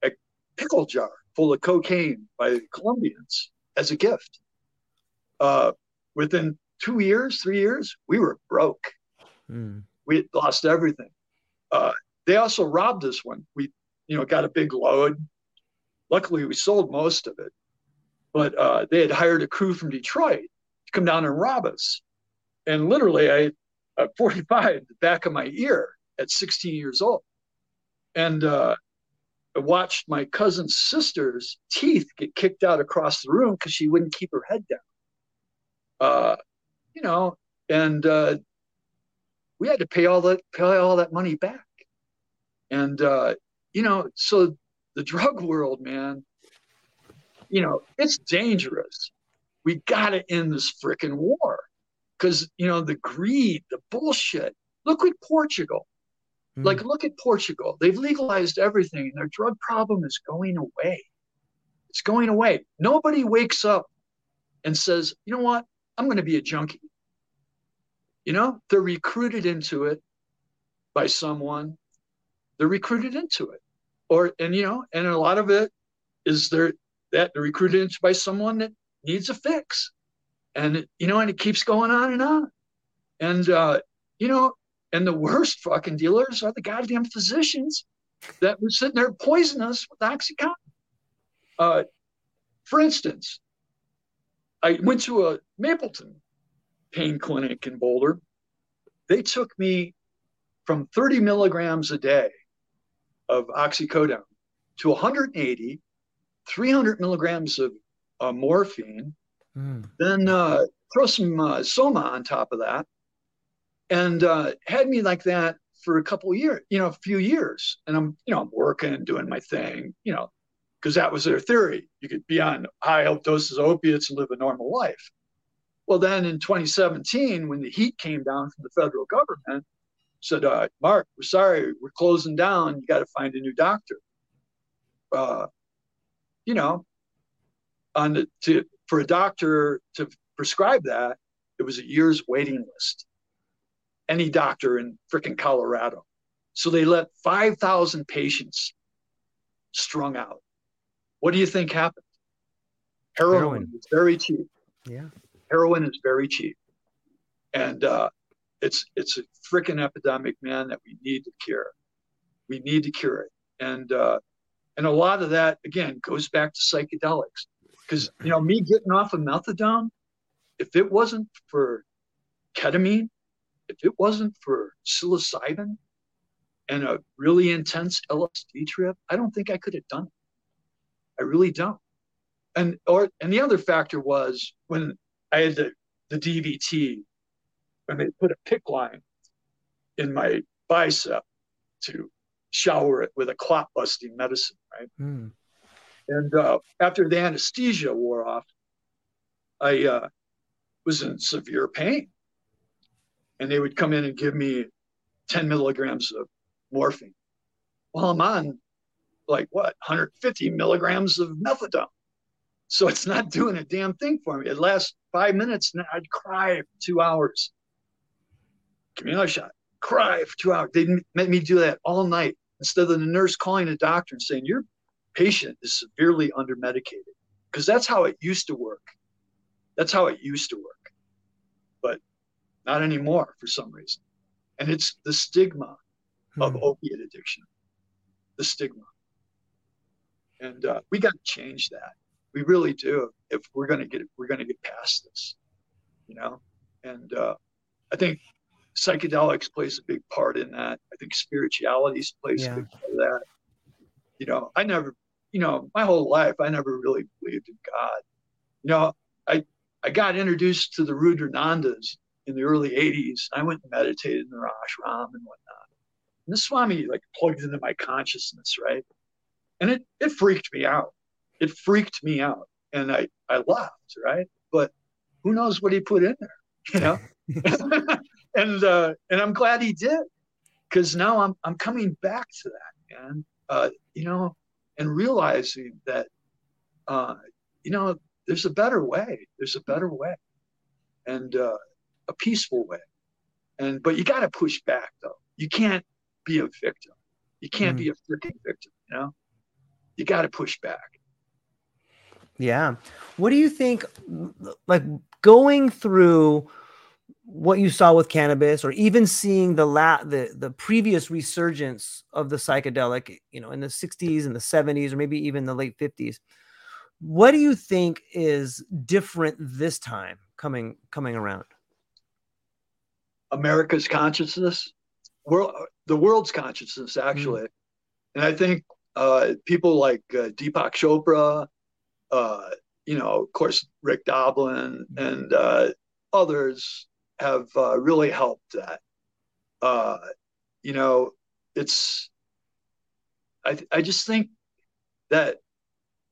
[SPEAKER 2] a pickle jar full of cocaine by the Colombians as a gift. Uh, within two years, three years, we were broke. Mm. We lost everything. Uh, they also robbed us when we, you know, got a big load. Luckily, we sold most of it, but uh, they had hired a crew from Detroit to come down and rob us. And literally, I uh, 45, the back of my ear at 16 years old. And uh, I watched my cousin's sister's teeth get kicked out across the room because she wouldn't keep her head down. Uh, you know, and uh, we had to pay all that pay all that money back. And uh, you know, so the drug world, man, you know, it's dangerous. We got to end this freaking war because you know the greed, the bullshit. Look at Portugal. Mm. Like look at Portugal. They've legalized everything, and their drug problem is going away. It's going away. Nobody wakes up and says, "You know what? I'm going to be a junkie." You know, they're recruited into it by someone. They're recruited into it, or and you know, and a lot of it is they're that they're recruited into by someone that needs a fix and you know, and it keeps going on and on. And uh, you know, and the worst fucking dealers are the goddamn physicians that were sitting there poisoning us with oxycontin. Uh, for instance, I went to a Mapleton pain clinic in Boulder. They took me from 30 milligrams a day of oxycodone to 180, 300 milligrams of uh, morphine, Mm. Then uh, throw some uh, soma on top of that, and uh, had me like that for a couple years, you know, a few years. And I'm, you know, I'm working, doing my thing, you know, because that was their theory. You could be on high doses of opiates and live a normal life. Well, then in 2017, when the heat came down from the federal government, said, uh, Mark, we're sorry, we're closing down. You got to find a new doctor. Uh, you know, on the to for a doctor to prescribe that, it was a year's waiting list. any doctor in freaking Colorado. So they let 5,000 patients strung out. What do you think happened? Heroin, Heroin. is very cheap.
[SPEAKER 1] Yeah.
[SPEAKER 2] Heroin is very cheap. And uh, it's it's a freaking epidemic, man, that we need to cure. We need to cure it. And uh, and a lot of that again goes back to psychedelics. Because you know, me getting off of methadone, if it wasn't for ketamine, if it wasn't for psilocybin and a really intense LSD trip, I don't think I could have done it. I really don't. And or and the other factor was when I had the, the DVT, when they put a PICC line in my bicep to shower it with a clot busting medicine, right? Mm. And uh, after the anesthesia wore off, I uh, was in severe pain. And they would come in and give me 10 milligrams of morphine. While I'm on like what, 150 milligrams of methadone. So it's not doing a damn thing for me. It lasts five minutes and I'd cry for two hours. Give me another shot. Cry for two hours. They made me do that all night instead of the nurse calling the doctor and saying, Your patient is severely under medicated. Because that's how it used to work. That's how it used to work. But not anymore for some reason. And it's the stigma hmm. of opiate addiction. The stigma. And uh, we got to change that. We really do. If we're going to get, we're going to get past this, you know. And uh, I think psychedelics plays a big part in that. I think spirituality plays yeah. a big part of that. You know, I never, you know, my whole life I never really believed in God. You know, I I got introduced to the Rudranandas in the early 80s. I went and meditated in the ashram and whatnot. And the Swami like plugged into my consciousness, right? And it it freaked me out. It freaked me out. And I, I left, right? But who knows what he put in there, you know? and uh, and I'm glad he did because now I'm I'm coming back to that, man. Uh, you know, and realizing that, uh, you know, there's a better way. There's a better way, and uh, a peaceful way. And but you got to push back though. You can't be a victim. You can't mm. be a freaking victim. You know, you got to push back.
[SPEAKER 1] Yeah. What do you think? Like going through what you saw with cannabis or even seeing the la- the the previous resurgence of the psychedelic you know in the 60s and the 70s or maybe even the late 50s what do you think is different this time coming coming around
[SPEAKER 2] america's consciousness world the world's consciousness actually mm. and i think uh, people like uh, deepak chopra uh, you know of course rick doblin and uh, others have uh, really helped that. Uh, you know, it's I I just think that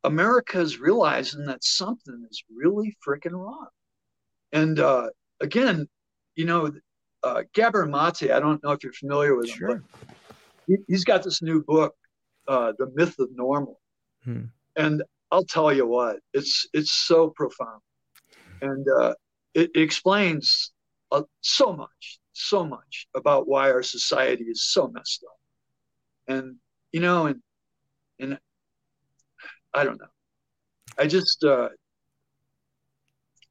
[SPEAKER 2] America is realizing that something is really freaking wrong. And uh, again, you know, uh, Gabor Mate, I don't know if you're familiar with
[SPEAKER 1] sure. him,
[SPEAKER 2] but he, has got this new book, uh, The Myth of Normal. Hmm. And I'll tell you what, it's it's so profound. And uh, it, it explains uh, so much, so much about why our society is so messed up. And you know, and and I don't know. I just uh,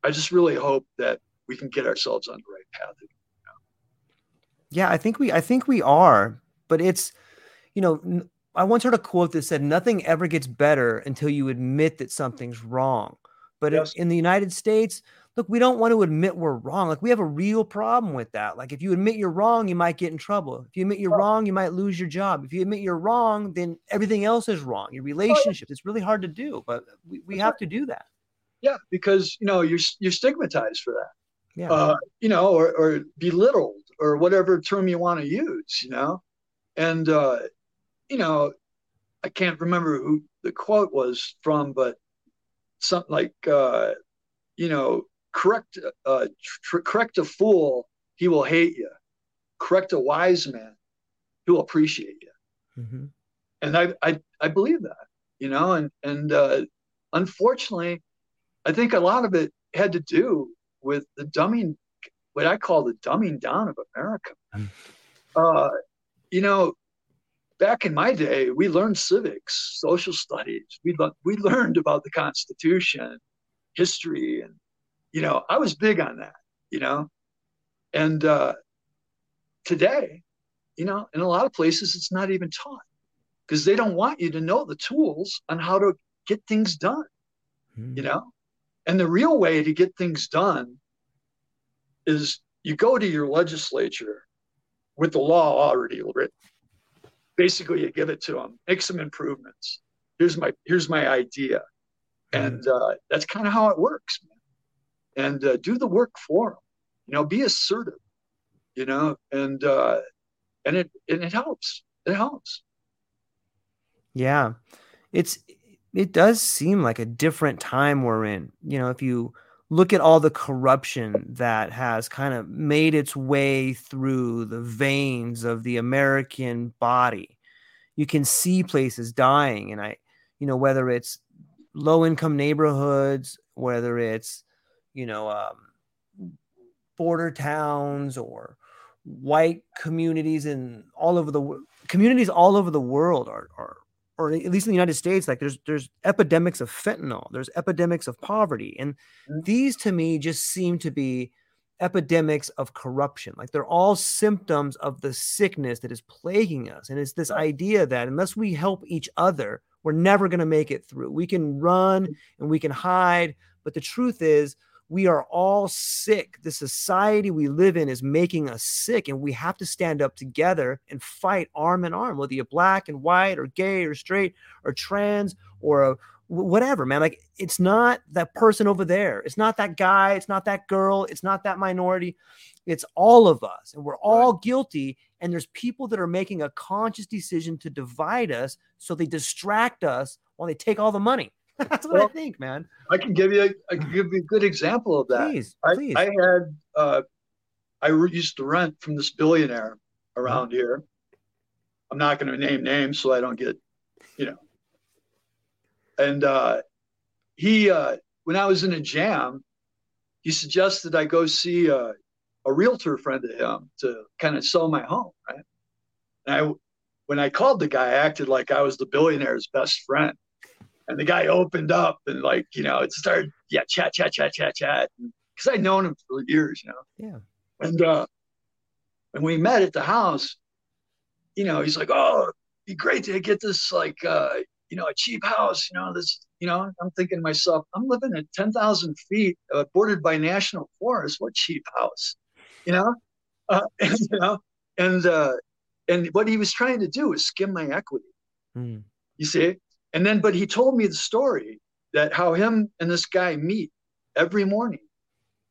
[SPEAKER 2] I just really hope that we can get ourselves on the right path. You know?
[SPEAKER 1] Yeah, I think we I think we are, but it's you know I once heard a quote that said nothing ever gets better until you admit that something's wrong. But yes. in the United States, look, we don't want to admit we're wrong. Like we have a real problem with that. Like if you admit you're wrong, you might get in trouble. If you admit you're wrong, you might lose your job. If you admit you're wrong, then everything else is wrong. Your relationships. It's really hard to do, but we, we have to do that.
[SPEAKER 2] Yeah, because you know you're you're stigmatized for that.
[SPEAKER 1] Yeah. Uh,
[SPEAKER 2] you know, or, or belittled or whatever term you want to use. You know, and uh, you know, I can't remember who the quote was from, but something like uh, you know correct uh, tr- correct a fool, he will hate you. Correct a wise man, he will appreciate you. Mm-hmm. And I, I I believe that, you know, and and uh, unfortunately, I think a lot of it had to do with the dumbing what I call the dumbing down of America. Mm. Uh, you know, back in my day, we learned civics, social studies. We le- we learned about the Constitution, history, and you know, I was big on that. You know, and uh, today, you know, in a lot of places, it's not even taught because they don't want you to know the tools on how to get things done. Hmm. You know, and the real way to get things done is you go to your legislature with the law already written. Basically, you give it to them, make some improvements. Here's my here's my idea, hmm. and uh, that's kind of how it works, man. And uh, do the work for them. You know, be assertive. You know, and uh, and it and it helps. It helps.
[SPEAKER 1] Yeah, it's it does seem like a different time we're in. You know, if you look at all the corruption that has kind of made its way through the veins of the American body, you can see places dying. And I, you know, whether it's low income neighborhoods, whether it's, you know, um, border towns or white communities and all over the communities all over the world are, are or at least in the United States, like there's there's epidemics of fentanyl, there's epidemics of poverty, and mm-hmm. these to me just seem to be epidemics of corruption. Like they're all symptoms of the sickness that is plaguing us, and it's this idea that unless we help each other, we're never going to make it through. We can run mm. and we can hide, but the truth is we are all sick. The society we live in is making us sick, and we have to stand up together and fight arm in arm, whether you're black and white, or gay, or straight, or trans, or a, whatever, man. Like, it's not that person over there. It's not that guy. It's not that girl. It's not that minority. It's all of us, and we're all right. guilty. And there's people that are making a conscious decision to divide us so they distract us while they take all the money. That's what well, I think, man.
[SPEAKER 2] I can give you a, I can give you a good example of that.
[SPEAKER 1] Please, please.
[SPEAKER 2] I, I had uh, I used to rent from this billionaire around mm-hmm. here. I'm not going to name names so I don't get, you know. And uh, he, uh, when I was in a jam, he suggested I go see a, a realtor friend of him to kind of sell my home, right? And I, when I called the guy, I acted like I was the billionaire's best friend and the guy opened up and like you know it started yeah chat chat chat chat chat. Because I'd known him for years you know?
[SPEAKER 1] Yeah.
[SPEAKER 2] And uh when we met at the house you know he's like oh it'd be great to get this like uh you know a cheap house you know this you know? I'm thinking to myself I'm living at 10,000 feet uh, bordered by national forest. What cheap house you know? Uh, and, you know? And uh and what he was trying to do is skim my equity. Mm. you see and then, but he told me the story that how him and this guy meet every morning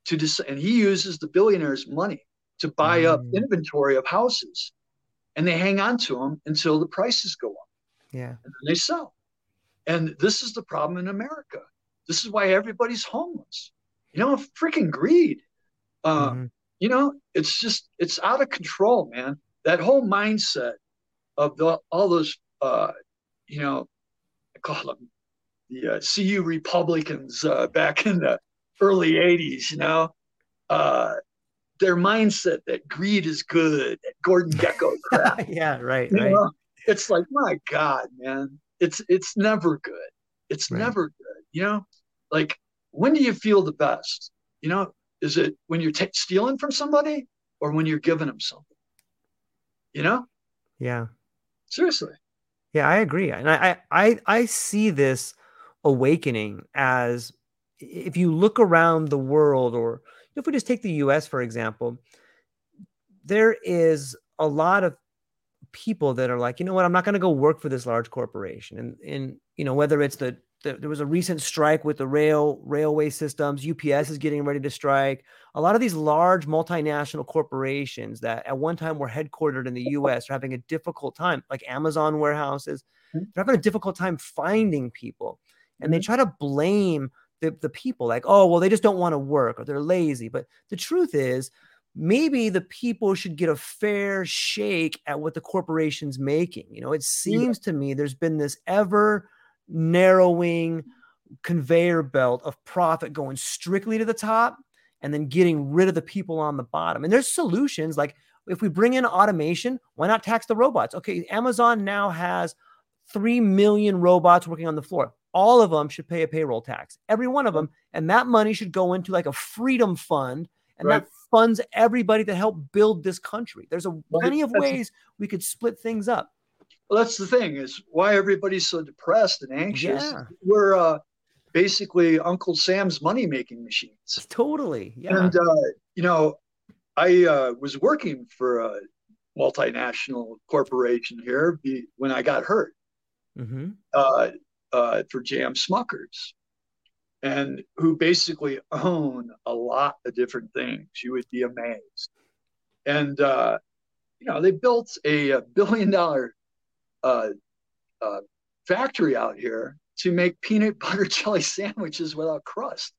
[SPEAKER 2] to decide, and he uses the billionaire's money to buy mm. up inventory of houses and they hang on to them until the prices go up.
[SPEAKER 1] Yeah.
[SPEAKER 2] And they sell. And this is the problem in America. This is why everybody's homeless. You know, freaking greed. Uh, mm-hmm. You know, it's just, it's out of control, man. That whole mindset of the, all those, uh, you know, call them the uh, CU Republicans uh, back in the early 80s, you know, uh, their mindset that greed is good, that Gordon Gekko crap.
[SPEAKER 1] yeah, right, right. Know?
[SPEAKER 2] It's like, my God, man, it's it's never good. It's right. never good. You know, like when do you feel the best? You know, is it when you're t- stealing from somebody or when you're giving them something? You know?
[SPEAKER 1] Yeah.
[SPEAKER 2] Seriously.
[SPEAKER 1] Yeah, I agree. And I, I I see this awakening as if you look around the world or if we just take the US for example, there is a lot of people that are like, you know what, I'm not going to go work for this large corporation. And and you know, whether it's the the, there was a recent strike with the rail railway systems. UPS is getting ready to strike. A lot of these large multinational corporations that at one time were headquartered in the U.S. are having a difficult time, like Amazon warehouses. Mm-hmm. They're having a difficult time finding people, and they mm-hmm. try to blame the, the people, like, oh, well, they just don't want to work or they're lazy. But the truth is, maybe the people should get a fair shake at what the corporation's making. You know, it seems yeah. to me there's been this ever narrowing conveyor belt of profit going strictly to the top and then getting rid of the people on the bottom. And there's solutions like if we bring in automation, why not tax the robots? Okay, Amazon now has 3 million robots working on the floor. All of them should pay a payroll tax, every one of them. And that money should go into like a freedom fund. And right. that funds everybody to help build this country. There's a plenty of ways we could split things up.
[SPEAKER 2] Well, that's the thing is why everybody's so depressed and anxious. Yeah. We're uh, basically Uncle Sam's money making machines.
[SPEAKER 1] Totally. Yeah.
[SPEAKER 2] And, uh, you know, I uh, was working for a multinational corporation here be, when I got hurt mm-hmm. uh, uh, for JM Smuckers, and who basically own a lot of different things. You would be amazed. And, uh, you know, they built a, a billion dollar uh, uh, factory out here to make peanut butter jelly sandwiches without crust.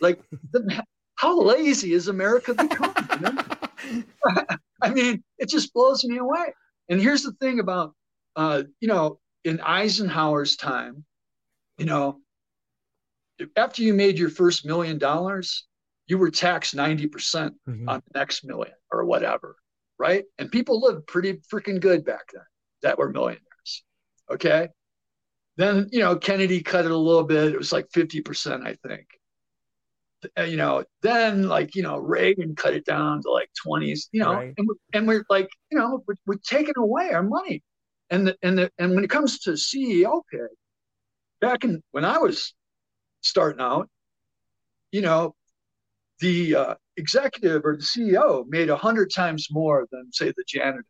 [SPEAKER 2] Like, the, how lazy is America become? I mean, it just blows me away. And here's the thing about, uh, you know, in Eisenhower's time, you know, after you made your first million dollars, you were taxed 90% mm hmm on the next million or whatever, right? And people lived pretty freaking good back then that were millionaires. Okay. Then, you know, Kennedy cut it a little bit. It was like 50%, I think. Uh, you know, then like, you know, Reagan cut it down to like 20s, you know, right. and, we're, and we're like, you know, we're, we're taking away our money. And the, and the, and when it comes to CEO pay, back in when I was starting out, you know, the uh, executive or the CEO made a hundred times more than say the janitor.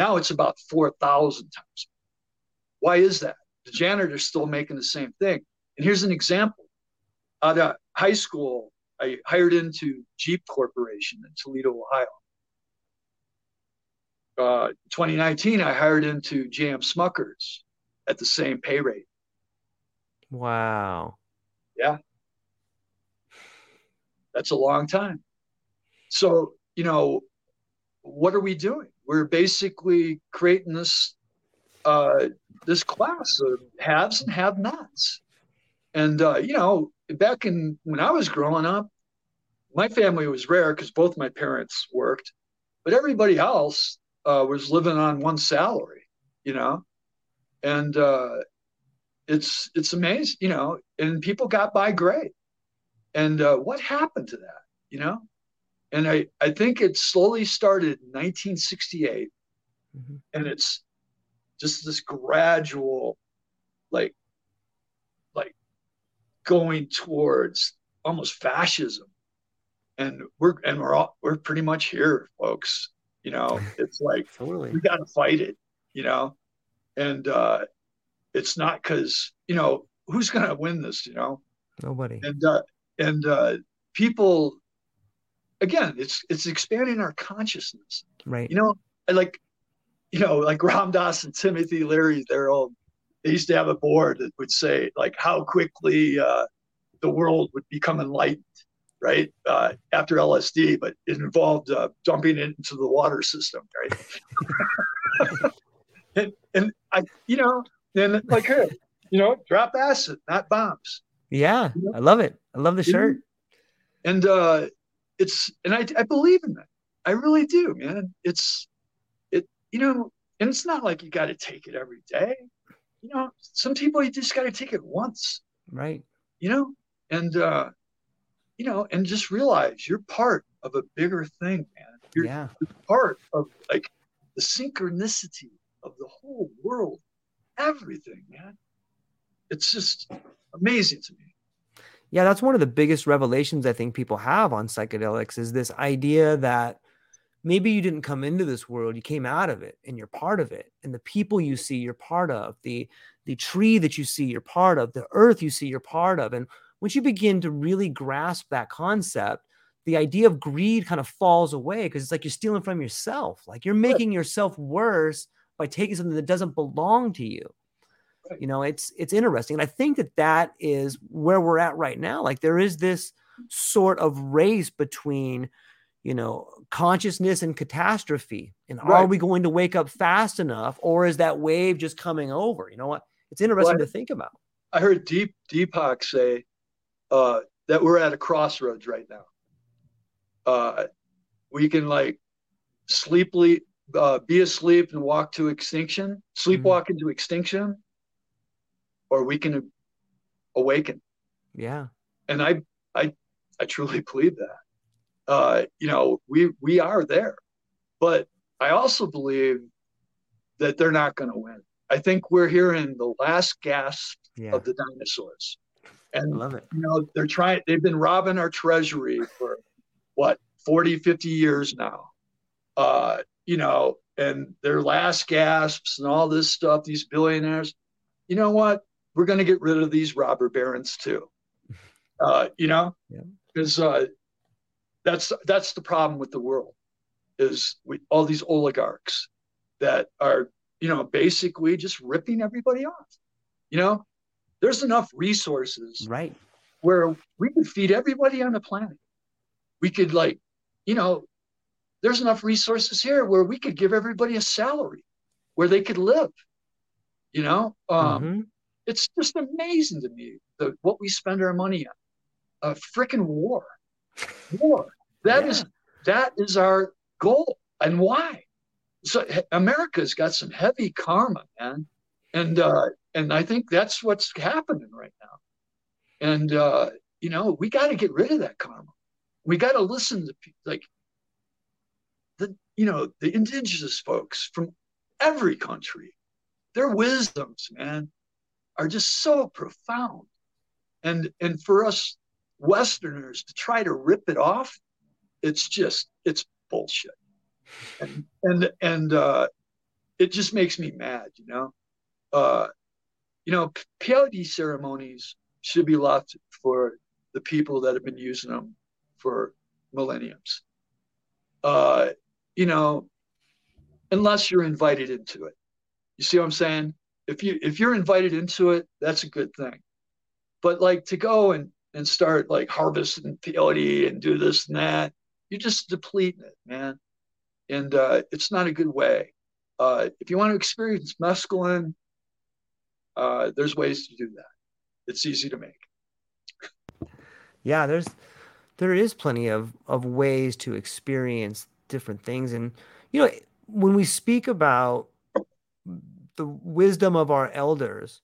[SPEAKER 2] Now it's about 4,000 times. Why is that? The janitor's still making the same thing. And here's an example. Out of high school, I hired into Jeep Corporation in Toledo, Ohio. Uh, 2019, I hired into JM Smuckers at the same pay rate.
[SPEAKER 1] Wow.
[SPEAKER 2] Yeah. That's a long time. So, you know, what are we doing? We're basically creating this uh, this class of haves and have nots. And, uh, you know, back in when I was growing up, my family was rare because both my parents worked, but everybody else uh, was living on one salary, you know, and uh, it's it's amazing, you know, and people got by great. And uh, what happened to that, you know? And I I think it slowly started in 1968, mm-hmm. and it's just this gradual like like going towards almost fascism. And we're and we're all we're pretty much here folks you know? It's like totally. we got to fight it you know? And uh it's not because you know who's to win this you know?
[SPEAKER 1] Nobody.
[SPEAKER 2] And uh and uh people again it's it's expanding our consciousness
[SPEAKER 1] right
[SPEAKER 2] you know like you know, like Ram Dass and Timothy Leary, they're all, they used to have a board that would say, like, how quickly uh, the world would become enlightened, right? Uh, after LSD, but it involved uh, dumping it into the water system, right? and, and I, you know, then like, hey, you know, drop acid, not bombs.
[SPEAKER 1] Yeah, you know? I love it. I love the shirt.
[SPEAKER 2] And uh, it's, and I, I believe in that. I really do, man. It's, it you know, and it's not like you got to take it every day. You know, some people you just got to take it once.
[SPEAKER 1] Right.
[SPEAKER 2] You know, and uh, you know, and just realize you're part of a bigger thing, man. You're,
[SPEAKER 1] yeah.
[SPEAKER 2] you're part of like the synchronicity of the whole world, everything, man. It's just amazing to me.
[SPEAKER 1] Yeah, that's one of the biggest revelations I think people have on psychedelics is this idea that maybe you didn't come into this world you came out of it and you're part of it. And the people you see you're part of. The the tree that you see you're part of. The earth you see you're part of. And once you begin to really grasp that concept the idea of greed kind of falls away because it's like you're stealing from yourself. Like you're making yourself worse by taking something that doesn't belong to you you know it's it's interesting and i think that that is where we're at right now like there is this sort of race between you know, consciousness and catastrophe. And right. are we going to wake up fast enough, or is that wave just coming over? You know what? It's interesting well, to think about.
[SPEAKER 2] I heard Deep Deepak say uh, that we're at a crossroads right now. Uh, we can like sleeply uh, be asleep and walk to extinction, sleepwalk mm-hmm. into extinction, or we can awaken.
[SPEAKER 1] Yeah.
[SPEAKER 2] And I, I, I truly believe that. Uh, you know, we we are there, but I also believe that they're not going to win. I think we're hearing the last gasp yeah. of the dinosaurs. And
[SPEAKER 1] I love it.
[SPEAKER 2] You know, they're trying they've been robbing our treasury for what 40, 50 years now. Uh, you know, and their last gasps and all this stuff, these billionaires. You know what? We're going to get rid of these robber barons too. Uh, you know, because yeah. uh, that's that's the problem with the world is we, all these oligarchs that are you know basically just ripping everybody off. You know, there's enough resources
[SPEAKER 1] right
[SPEAKER 2] where we could feed everybody on the planet. We could like, you know, there's enough resources here where we could give everybody a salary where they could live. You know, um, mm-hmm. It's just amazing to me what we spend our money on. A freaking war, war. That yeah. is that is our goal, and why? So America's got some heavy karma, man, and uh, and I think that's what's happening right now. And uh, you know, we got to get rid of that karma. We got to listen to people like the you know the indigenous folks from every country. Their wisdoms, man, are just so profound. And and for us Westerners to try to rip it off, it's just it's bullshit. And and and uh, it just makes me mad, you know. Uh, you know, peyote ceremonies should be left for the people that have been using them for millenniums. Uh, you know, unless you're invited into it. You see what I'm saying? If you if you're invited into it, that's a good thing. But like to go and and start like harvesting peyote and do this and that, you're just depleting it, man. And uh, it's not a good way. Uh, if you want to experience mescaline, uh, there's ways to do that. It's easy to make.
[SPEAKER 1] Yeah, there's there is plenty of of ways to experience different things, and you know when we speak about the wisdom of our elders,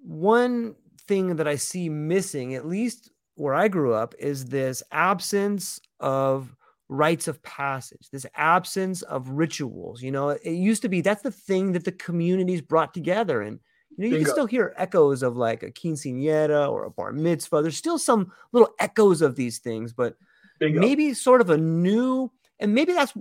[SPEAKER 1] one thing that I see missing, at least where I grew up, is this absence of rites of passage, this absence of rituals. You know, it used to be that's the thing that the communities brought together. And you know, you Bingo. can still hear echoes of like a quinceanera or a bar mitzvah. There's still some little echoes of these things, but Bingo. maybe sort of a new, and maybe that's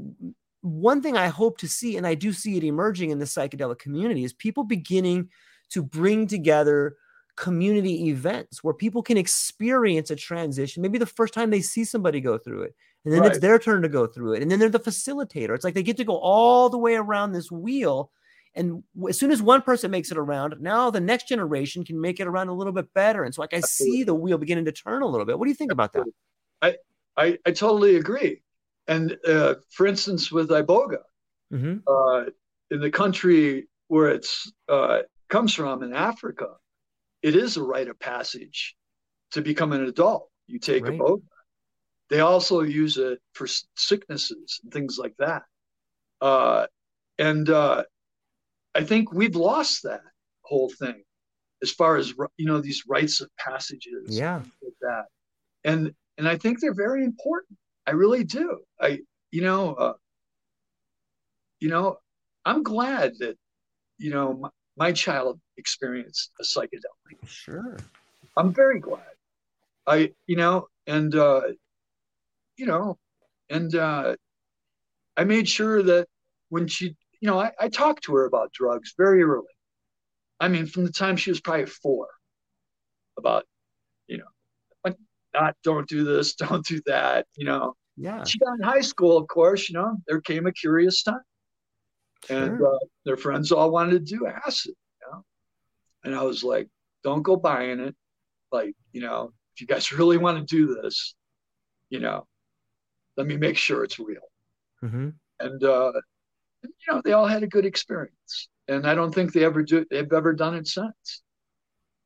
[SPEAKER 1] one thing I hope to see, and I do see it emerging in the psychedelic community, is people beginning to bring together community events where people can experience a transition. Maybe the first time they see somebody go through it, and then right. it's their turn to go through it, and then they're the facilitator. It's like they get to go all the way around this wheel and as soon as one person makes it around, now the next generation can make it around a little bit better. And so, like, I Absolutely. see the wheel beginning to turn a little bit. What do you think
[SPEAKER 2] about that? I, I, I totally agree. And uh, for instance, with Iboga, mm-hmm. uh, in the country where it's uh, comes from in Africa, it is a rite of passage to become an adult. You take right. Iboga. They also use it for sicknesses and things like that. Uh, and uh, I think we've lost that whole thing as far as you know these rites of passages
[SPEAKER 1] yeah like
[SPEAKER 2] that and and i think they're very important i really do. I you know uh, you know i'm glad that you know my, my child experienced a psychedelic.
[SPEAKER 1] Sure.
[SPEAKER 2] I'm very glad. I you know and uh you know and uh i made sure that when she you know, I, I talked to her about drugs very early. I mean, from the time she was probably four, about, not don't do this, don't do that, you know.
[SPEAKER 1] Yeah.
[SPEAKER 2] She got in high school, of course, you know, there came a curious time. Sure. And uh, their friends all wanted to do acid, you know. And I was like, don't go buying it. Like, you know, if you guys really want to do this, you know, let me make sure it's real. Mm-hmm. And uh, you know, they all had a good experience. And I don't think they ever do they've ever done it since.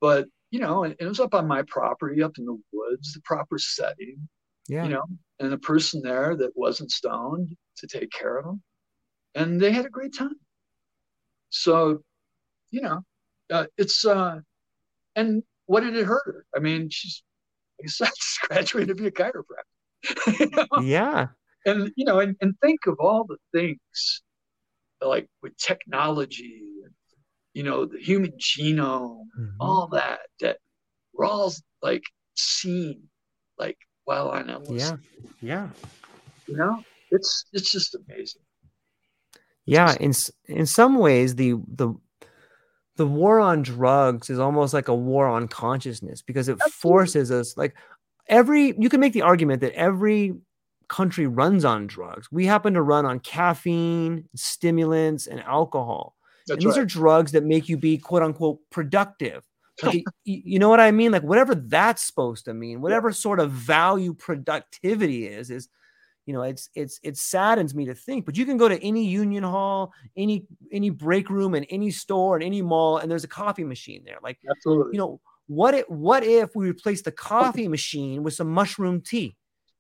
[SPEAKER 2] But, you know, and it was up on my property, up in the woods, the proper setting. Yeah. You know, and a person there that wasn't stoned to take care of them, and they had a great time. So, you know, uh, it's uh, and what did it hurt her? I mean, she's like I said, she's graduated to be a chiropractor. you know?
[SPEAKER 1] Yeah.
[SPEAKER 2] And you know, and, and think of all the things like with technology, you know, the human genome, mm-hmm. all that that we're all like seeing like while on
[SPEAKER 1] LSD. Yeah. Yeah.
[SPEAKER 2] You know, it's it's just amazing.
[SPEAKER 1] Yeah, in in some ways the the the war on drugs is almost like a war on consciousness because it Absolutely. forces us like every you can make the argument that every country runs on drugs. We happen to run on caffeine, stimulants, and alcohol. That's and these right. are drugs that make you be quote unquote productive. Like, you know what I mean? Like whatever that's supposed to mean, whatever sort of value productivity is, is you know it's it's it saddens me to think but you can go to any union hall any any break room in any store in any mall and there's a coffee machine there like
[SPEAKER 2] absolutely
[SPEAKER 1] you know what if what if we replace the coffee machine with some mushroom tea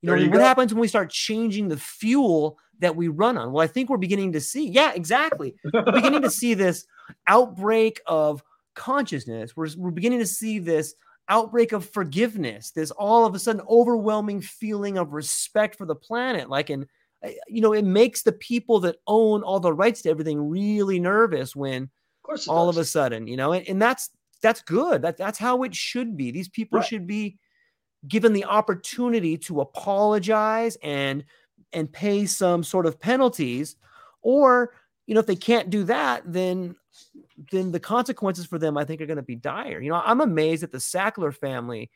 [SPEAKER 1] you know you what go. happens when we start changing the fuel that we run on well i think we're beginning to see yeah exactly we're beginning to see this outbreak of consciousness we're, we're beginning to see this outbreak of forgiveness, this all of a sudden overwhelming feeling of respect for the planet. Like, and uh, you know, it makes the people that own all the rights to everything really nervous when
[SPEAKER 2] of
[SPEAKER 1] all
[SPEAKER 2] does.
[SPEAKER 1] of a sudden, you know, and, and that's that's good. That that's how it should be. These people right. should be given the opportunity to apologize and and pay some sort of penalties or you know if they can't do that then then the consequences for them, I think, are going to be dire. You know, I'm amazed that the Sackler family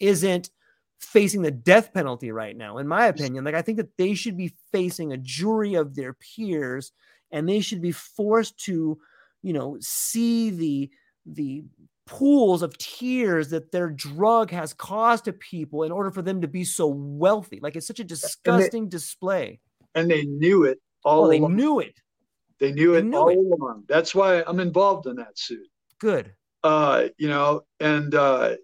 [SPEAKER 1] isn't facing the death penalty right now, in my opinion. Like, I think that they should be facing a jury of their peers and they should be forced to, you know, see the, the, pools of tears that their drug has caused to people in order for them to be so wealthy. Like it's such a disgusting
[SPEAKER 2] and
[SPEAKER 1] they, display.
[SPEAKER 2] And they knew it all.
[SPEAKER 1] Oh, they knew it.
[SPEAKER 2] They knew they it knew all it. along. That's why I'm involved in that suit.
[SPEAKER 1] Good.
[SPEAKER 2] Uh, you know, and uh,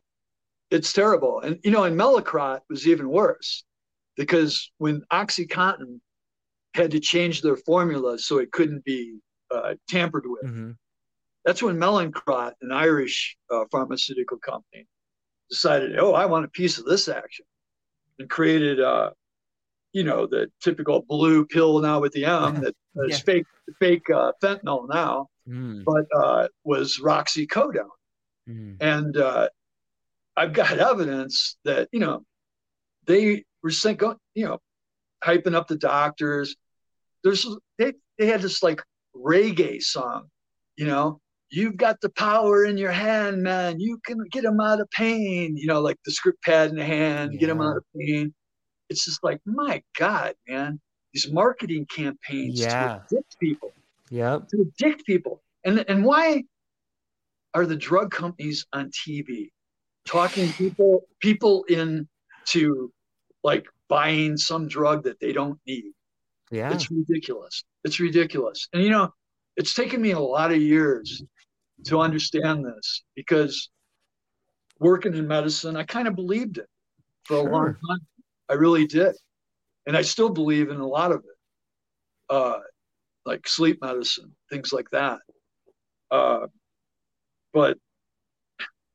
[SPEAKER 2] it's terrible. And you know, and Mallinckrodt was even worse because when OxyContin had to change their formula so it couldn't be uh, tampered with. Mm-hmm. That's when Mallinckrodt, an Irish uh, pharmaceutical company, decided, oh, I want a piece of this action, and created uh, you know the typical blue pill now with the M that is yeah. fake fake uh, fentanyl now, mm. but uh, was roxicodone, mm. and uh, I've got evidence that you know they were saying, you know, hyping up the doctors. There's they they had this like reggae song, you know. You've got the power in your hand, man. You can get them out of pain. You know, like the script pad in the hand, yeah. get them out of pain it's just like, my God, man, these marketing campaigns
[SPEAKER 1] yeah.
[SPEAKER 2] to addict people.
[SPEAKER 1] Yeah.
[SPEAKER 2] To addict people. And and why are the drug companies on TV talking people people into like buying some drug that they don't need?
[SPEAKER 1] Yeah.
[SPEAKER 2] It's ridiculous. It's ridiculous. And you know, it's taken me a lot of years to understand this because working in medicine, I kind of believed it for sure. a long time. I really did. And I still believe in a lot of it, uh, like sleep medicine, things like that. Uh, but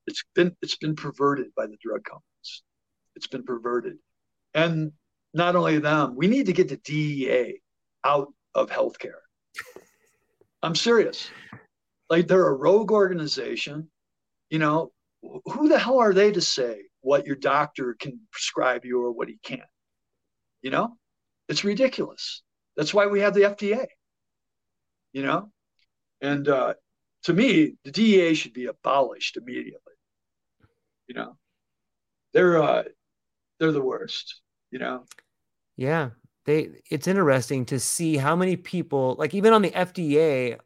[SPEAKER 2] it's been it's been perverted by the drug companies. It's been perverted, and not only them. We need to get the DEA out of healthcare. I'm serious. Like they're a rogue organization. You know, who the hell are they to say what your doctor can prescribe you or what he can't. You know, it's ridiculous. That's why we have the FDA. You know, and uh, to me, the DEA should be abolished immediately. You know, they're uh, they're the worst. You know.
[SPEAKER 1] Yeah, they. It's interesting to see how many people, like even on the FDA,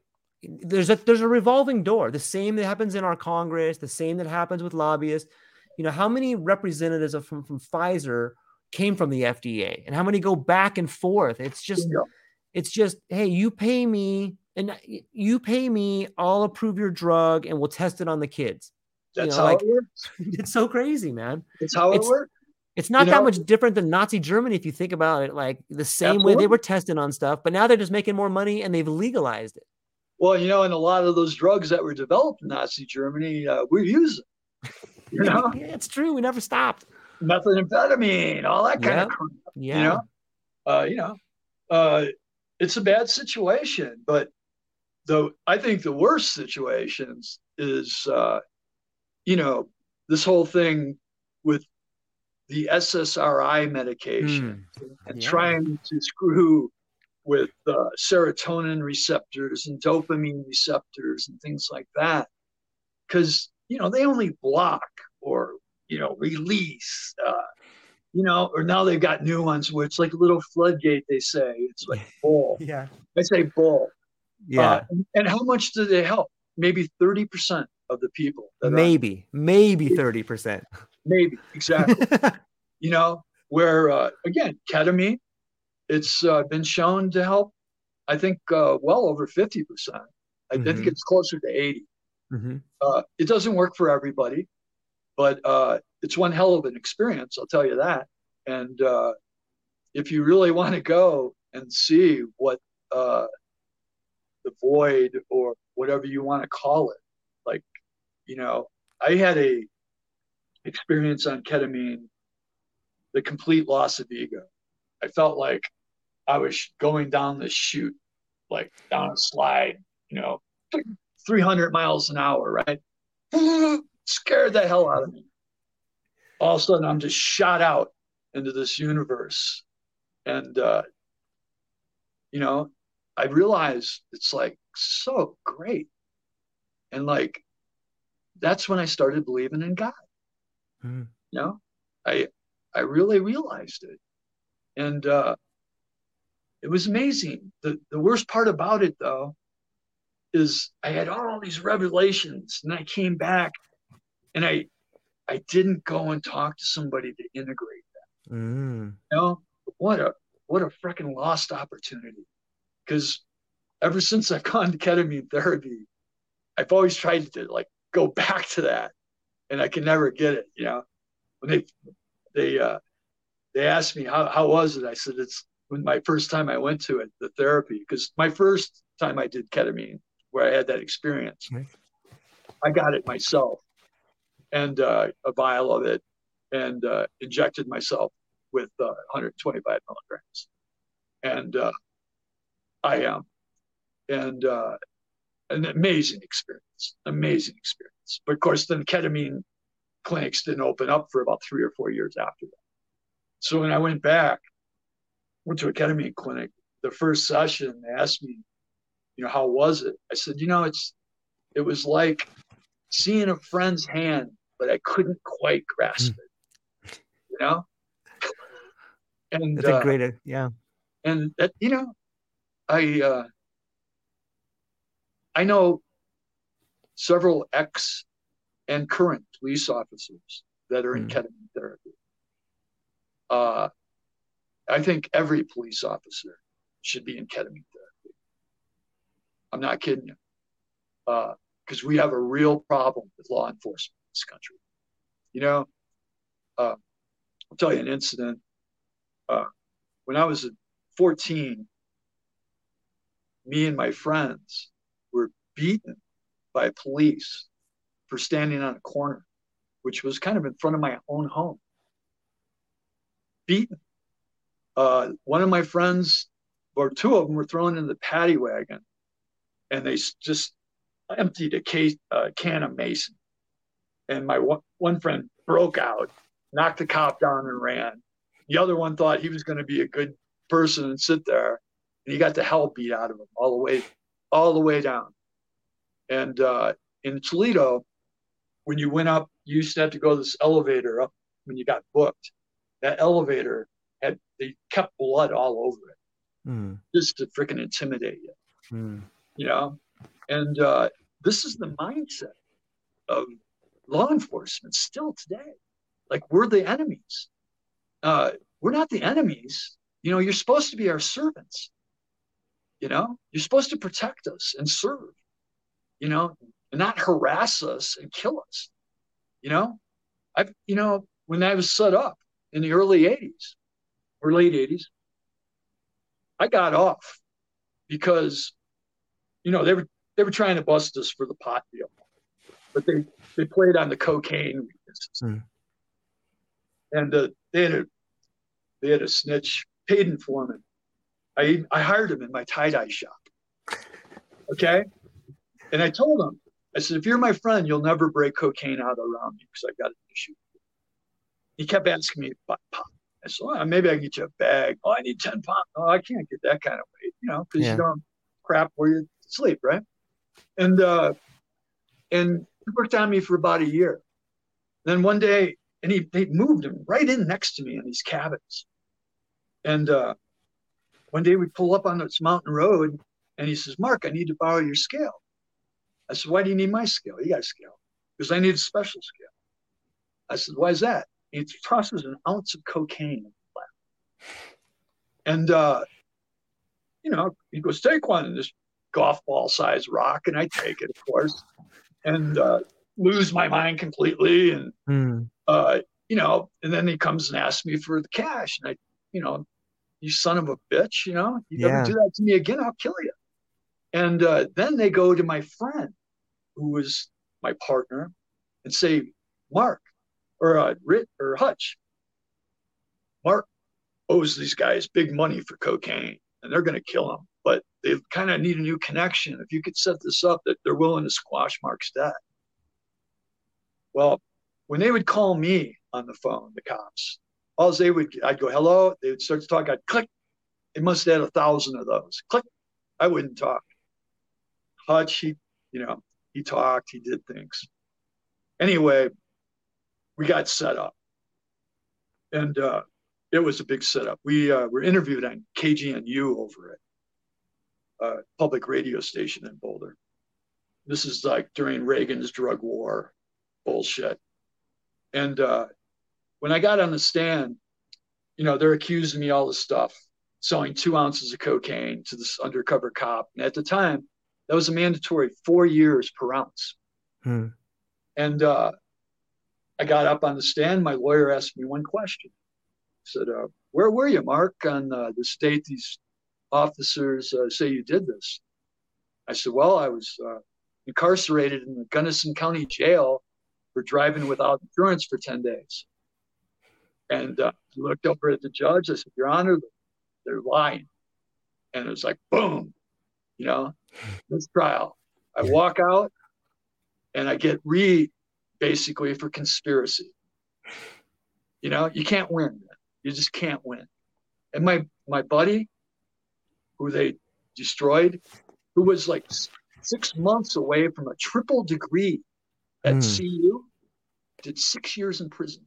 [SPEAKER 1] there's a there's a revolving door. The same that happens in our Congress, the same that happens with lobbyists you know, how many representatives from, from Pfizer came from the FDA and how many go back and forth? It's just, yeah. it's just, hey, you pay me and you pay me, I'll approve your drug and we'll test it on the kids.
[SPEAKER 2] That's
[SPEAKER 3] know,
[SPEAKER 2] how
[SPEAKER 3] like-
[SPEAKER 2] it works.
[SPEAKER 3] it's so crazy, man.
[SPEAKER 2] That's how it
[SPEAKER 3] it's-
[SPEAKER 2] works.
[SPEAKER 3] It's not
[SPEAKER 2] You
[SPEAKER 3] that
[SPEAKER 2] know-
[SPEAKER 3] much different than Nazi Germany if you think about it. Like the same way they were testing on stuff, but now they're just making more money and they've legalized it.
[SPEAKER 2] Well, you know, and a lot of those drugs that were developed in Nazi Germany, uh, we're using. You know,
[SPEAKER 3] yeah, it's true. We never stopped.
[SPEAKER 2] methamphetamine, all that kind
[SPEAKER 3] Yeah.
[SPEAKER 2] of crap.
[SPEAKER 3] Yeah.
[SPEAKER 2] You know? uh, you know, uh, it's a bad situation. But the I think the worst situations is, uh, you know, this whole thing with the SSRI medication
[SPEAKER 3] Mm,
[SPEAKER 2] and
[SPEAKER 3] yeah.
[SPEAKER 2] trying to screw with uh, serotonin receptors and dopamine receptors and things like that, because you know they only block or you know release. Uh, you know, or now they've got new ones where it's like a little floodgate. They say it's like bull.
[SPEAKER 3] Yeah.
[SPEAKER 2] I say bull.
[SPEAKER 3] Yeah.
[SPEAKER 2] Uh, and how much do they help? Maybe thirty percent of the people. that are-
[SPEAKER 3] maybe, maybe 30%.
[SPEAKER 2] maybe exactly. you know, where uh, again, ketamine, it's uh, been shown to help. I think uh, well over fifty percent. I think
[SPEAKER 3] Mhm.
[SPEAKER 2] it's closer to eighty.
[SPEAKER 3] hmm
[SPEAKER 2] Uh, it doesn't work for everybody, but uh, it's one hell of an experience. I'll tell you that. And uh, if you really want to go and see what uh, the void or whatever you want to call it, like you know, I had a experience on ketamine, the complete loss of ego. I felt like I was going down this chute, like down a slide, you know, 300 miles an hour, right? Scared the hell out of me. All of a sudden, I'm just shot out into this universe. And, uh, you know, I realized it's like so great. And like, that's when I started believing in God.
[SPEAKER 3] Mhm.
[SPEAKER 2] You know, I, I really realized it. And, uh, it was amazing. The, the worst part about it though, is I had all these revelations and I came back and I I didn't go and talk to somebody to integrate
[SPEAKER 3] Mm.
[SPEAKER 2] you know? What a what a freaking lost opportunity. Because ever since i've gone to ketamine therapy i've always tried to like go back to that and i can never get it you know? When they they uh they asked me how, how was it? I said it's when my first time i went to it the therapy because my first time i did ketamine where i had that experience
[SPEAKER 3] Right.
[SPEAKER 2] i got it myself and uh, a vial of it and uh, injected myself with uh, 125 milligrams. And uh, I am, and uh, an amazing experience, amazing experience. But of course, then ketamine clinics didn't open up for about three or four years after that. So when I went back, went to a ketamine clinic, the first session, they asked me, you know, how was it? I said, you know, it's, it was like seeing a friend's hand, but I couldn't quite grasp it, you know? And
[SPEAKER 3] That's a
[SPEAKER 2] uh,
[SPEAKER 3] great, yeah.
[SPEAKER 2] and that you know i uh i know several ex and current police officers that are in
[SPEAKER 3] Mm.
[SPEAKER 2] ketamine therapy uh i think every police officer should be in ketamine therapy i'm not kidding you uh because we have a real problem with law enforcement in this country you know uh, i'll tell you an incident uh when i was 14, me and my friends were beaten by police for standing on a corner, which was kind of in front of my own home. Beaten. Uh, one of my friends, or two of them, were thrown in the paddy wagon, and they just emptied a case, uh, can of Mason. And my one, one friend broke out, knocked the cop down, and ran. The other one thought he was going to be a good person and sit there and he got the hell beat out of him all the way all the way down and uh, in toledo when you went up you used to have to go this elevator up when you got booked that elevator had they kept blood all over it.
[SPEAKER 3] Mm.
[SPEAKER 2] just to freaking intimidate you.
[SPEAKER 3] Mm.
[SPEAKER 2] you know? And uh, this is the mindset of law enforcement still today. Like we're the enemies. Uh, we're not the enemies. You know you're supposed to be our servants. You know? You're supposed to protect us and serve. You know? And not harass us and kill us. You know, i've you know when I was set up in the early '80s or late '80s, I got off because you know they were they were trying to bust us for the pot deal, but they they played on the cocaine weaknesses, mm. and uh, they had a they had a snitch Payton Foreman. I I hired him in my tie dye shop. Okay, and I told him I said if you're my friend, you'll never break cocaine out around me because I got an issue. He kept asking me about pot. I said, well, maybe I can get you a bag. Oh, I need 10 pounds. Oh, I can't get that kind of weight, you know, because yeah. you don't crap where you sleep, right? And uh, and he worked on me for about a year. Then one day, and he they moved him right in next to me in these cabins. And uh, one day we pull up on this mountain road, and he says, "Mark, I need to borrow your scale." I said, "Why do you need my scale? You got a scale?" Because I need a special scale. I said, "Why is that?" He tosses an ounce of cocaine in the lap. And uh, you know, he goes, "Take one." And this golf ball size rock, and I take it, of course, and uh, lose my mind completely. And mm. uh, you know, and then he comes and asks me for the cash, and I, you know, you son of a bitch, you know, you yeah. do that to me again, I'll kill you. And uh, then they go to my friend, who was my partner, and say, Mark, or uh, Rit or Hutch, Mark owes these guys big money for cocaine, and they're going to kill him but they kind of need a new connection. If you could set this up that they're willing to squash Mark's debt. Well, when they would call me on the phone, the cops, all they would, I'd go, hello. They would start to talk. I'd click. It must have had a thousand of those. Click. I wouldn't talk. Hutch, he, you know, he talked, he did things. Anyway, we got set up. And uh, it was a big setup. We uh, were interviewed on KGNU over it uh, public radio station in Boulder. This is like during Reagan's drug war bullshit. And uh, when I got on the stand, you know, they're accusing me all this stuff, selling two ounces of cocaine to this undercover cop. And at the time, that was a mandatory four years per ounce. Hmm. And uh, I got up on the stand. My lawyer asked me one question. He said, uh, Where were you, Mark, on uh, the state these officers uh, say you did this? I said, Well, I was uh, incarcerated in the Gunnison County Jail for driving without insurance for 10 days. And uh, I looked over at the judge. I said, Your Honor, they're lying. And it was like, boom, you know, this trial. I walk out and I get re basically for conspiracy. You know, you can't win. You just can't win. And my my buddy, who they destroyed, who was like six months away from a triple degree at mm. CU, did six years in prison.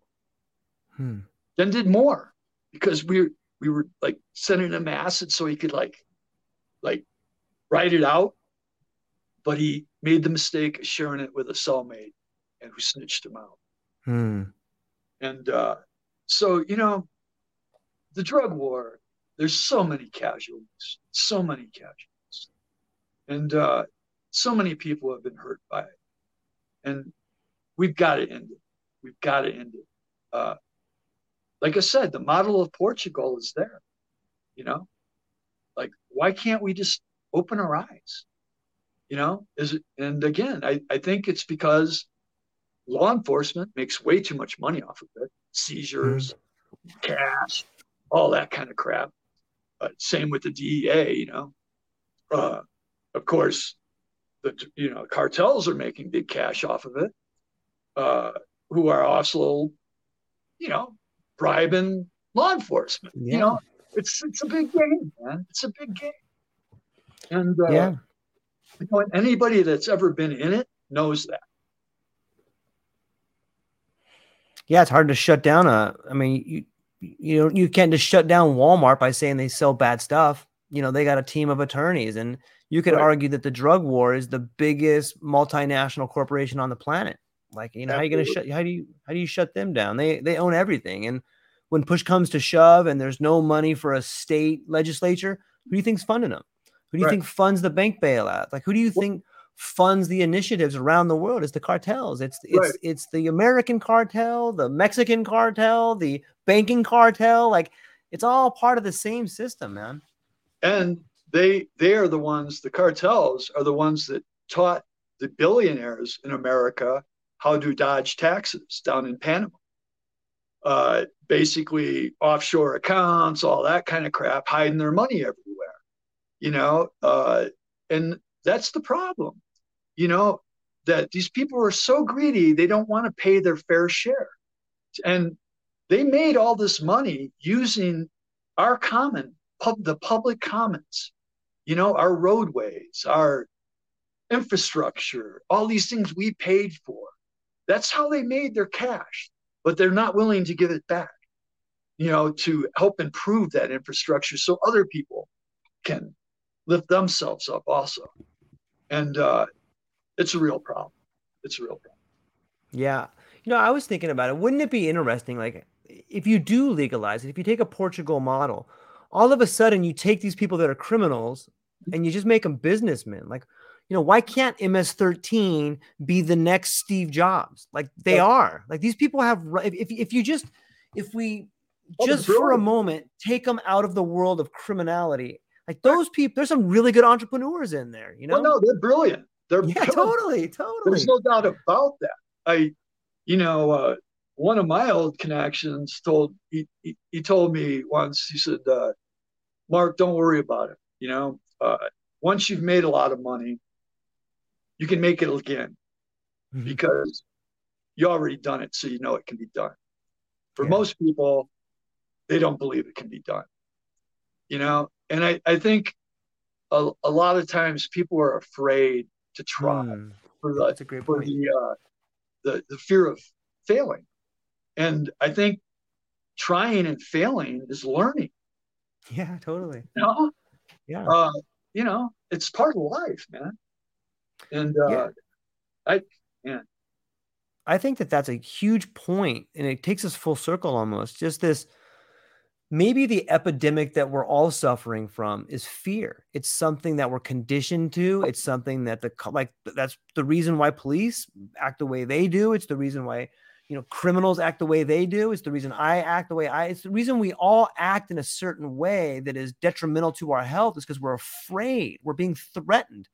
[SPEAKER 2] Hmm. Then did more because we we were like sending him acid so he could like like write it out. But he made the mistake of sharing it with a cellmate and who snitched him out. Hmm. And uh, so, you know, the drug war there's so many casualties, so many casualties, and uh, so many people have been hurt by it, and we've got to end it. We've got to end it. Uh, like I said, the model of Portugal is there. You know, like why can't we just open our eyes? You know, is it? And again, I, I think it's because law enforcement makes way too much money off of it seizures, cash, all that kind of crap. Uh, same with the DEA, you know. Uh, of course, the you know cartels are making big cash off of it, uh, who are also, you know, bribing law enforcement. Yeah. You know, it's it's a big game, man. It's a big game, and uh, yeah, you know, anybody that's ever been in it knows that.
[SPEAKER 3] Yeah, it's hard to shut down a. I mean, you you know you can't just shut down Walmart by saying they sell bad stuff. You know they got a team of attorneys, and you could right. argue that the drug war is the biggest multinational corporation on the planet. Like you know Absolutely. how are you going to shut? How do you how do you shut them down? They they own everything, and when push comes to shove, and there's no money for a state legislature, who do you think's funding them? Who do you right. think funds the bank bailout? Like who do you think
[SPEAKER 1] funds the initiatives around the world. It's the cartels. It's it's
[SPEAKER 2] Right.
[SPEAKER 1] it's the American cartel, the Mexican cartel, the banking cartel. Like it's all part of the same system, man.
[SPEAKER 2] and they they are the ones the cartels are the ones that taught the billionaires in america how to dodge taxes down in panama uh, basically offshore accounts all that kind of crap hiding their money everywhere you know uh, and that's the problem you know that these people are so greedy they don't want to pay their fair share and they made all this money using our common pub, the public commons, you know, our roadways, our infrastructure, all these things we paid for. That's how they made their cash, but they're not willing to give it back, you know, to help improve that infrastructure so other people can lift themselves up also. And uh, it's a real problem. It's a real problem.
[SPEAKER 1] Yeah. You know, I was thinking about it. Wouldn't it be interesting, like, if you do legalize it, if you take a Portugal model, all of a sudden you take these people that are criminals and you just make them businessmen. Like, you know, why can't MS-13 be the next Steve Jobs? Like they
[SPEAKER 2] Yeah.
[SPEAKER 1] are. Like these people have. If if, if you just if we
[SPEAKER 2] Oh,
[SPEAKER 1] just for a moment take them out of the world of criminality, like those people, there's some really good entrepreneurs in there. You know?
[SPEAKER 2] Well, no, they're brilliant. They're
[SPEAKER 1] yeah, totally, totally.
[SPEAKER 2] There's no doubt about that. I, you know, uh, one of my old connections told he, he, he told me once. He said, uh, "Mark, don't worry about it. You know, uh, once you've made a lot of money, you can make it again
[SPEAKER 1] Mhm.
[SPEAKER 2] because you already done it, so you know it can be done. For
[SPEAKER 1] Yeah.
[SPEAKER 2] most people, they don't believe it can be done. You know, and I, I think a, a lot of times people are afraid to try
[SPEAKER 1] Hmm,
[SPEAKER 2] for the
[SPEAKER 1] That's a great
[SPEAKER 2] for
[SPEAKER 1] point.
[SPEAKER 2] the uh, the the fear of failing, and I think trying and failing is learning.
[SPEAKER 1] Yeah, totally.
[SPEAKER 2] You know,
[SPEAKER 1] Yeah.
[SPEAKER 2] uh, you know, it's part of life, man. And uh,
[SPEAKER 1] Yeah.
[SPEAKER 2] I
[SPEAKER 1] I think that that's a huge point, and it takes us full circle almost. Just this, maybe the epidemic that we're all suffering from is fear. It's something that we're conditioned to. It's something that the like that's the reason why police act the way they do. It's the reason why you know criminals act the way they do. It's the reason I act the way I. It's the reason we all act in a certain way that is detrimental to our health. Is because we're afraid. We're being threatened.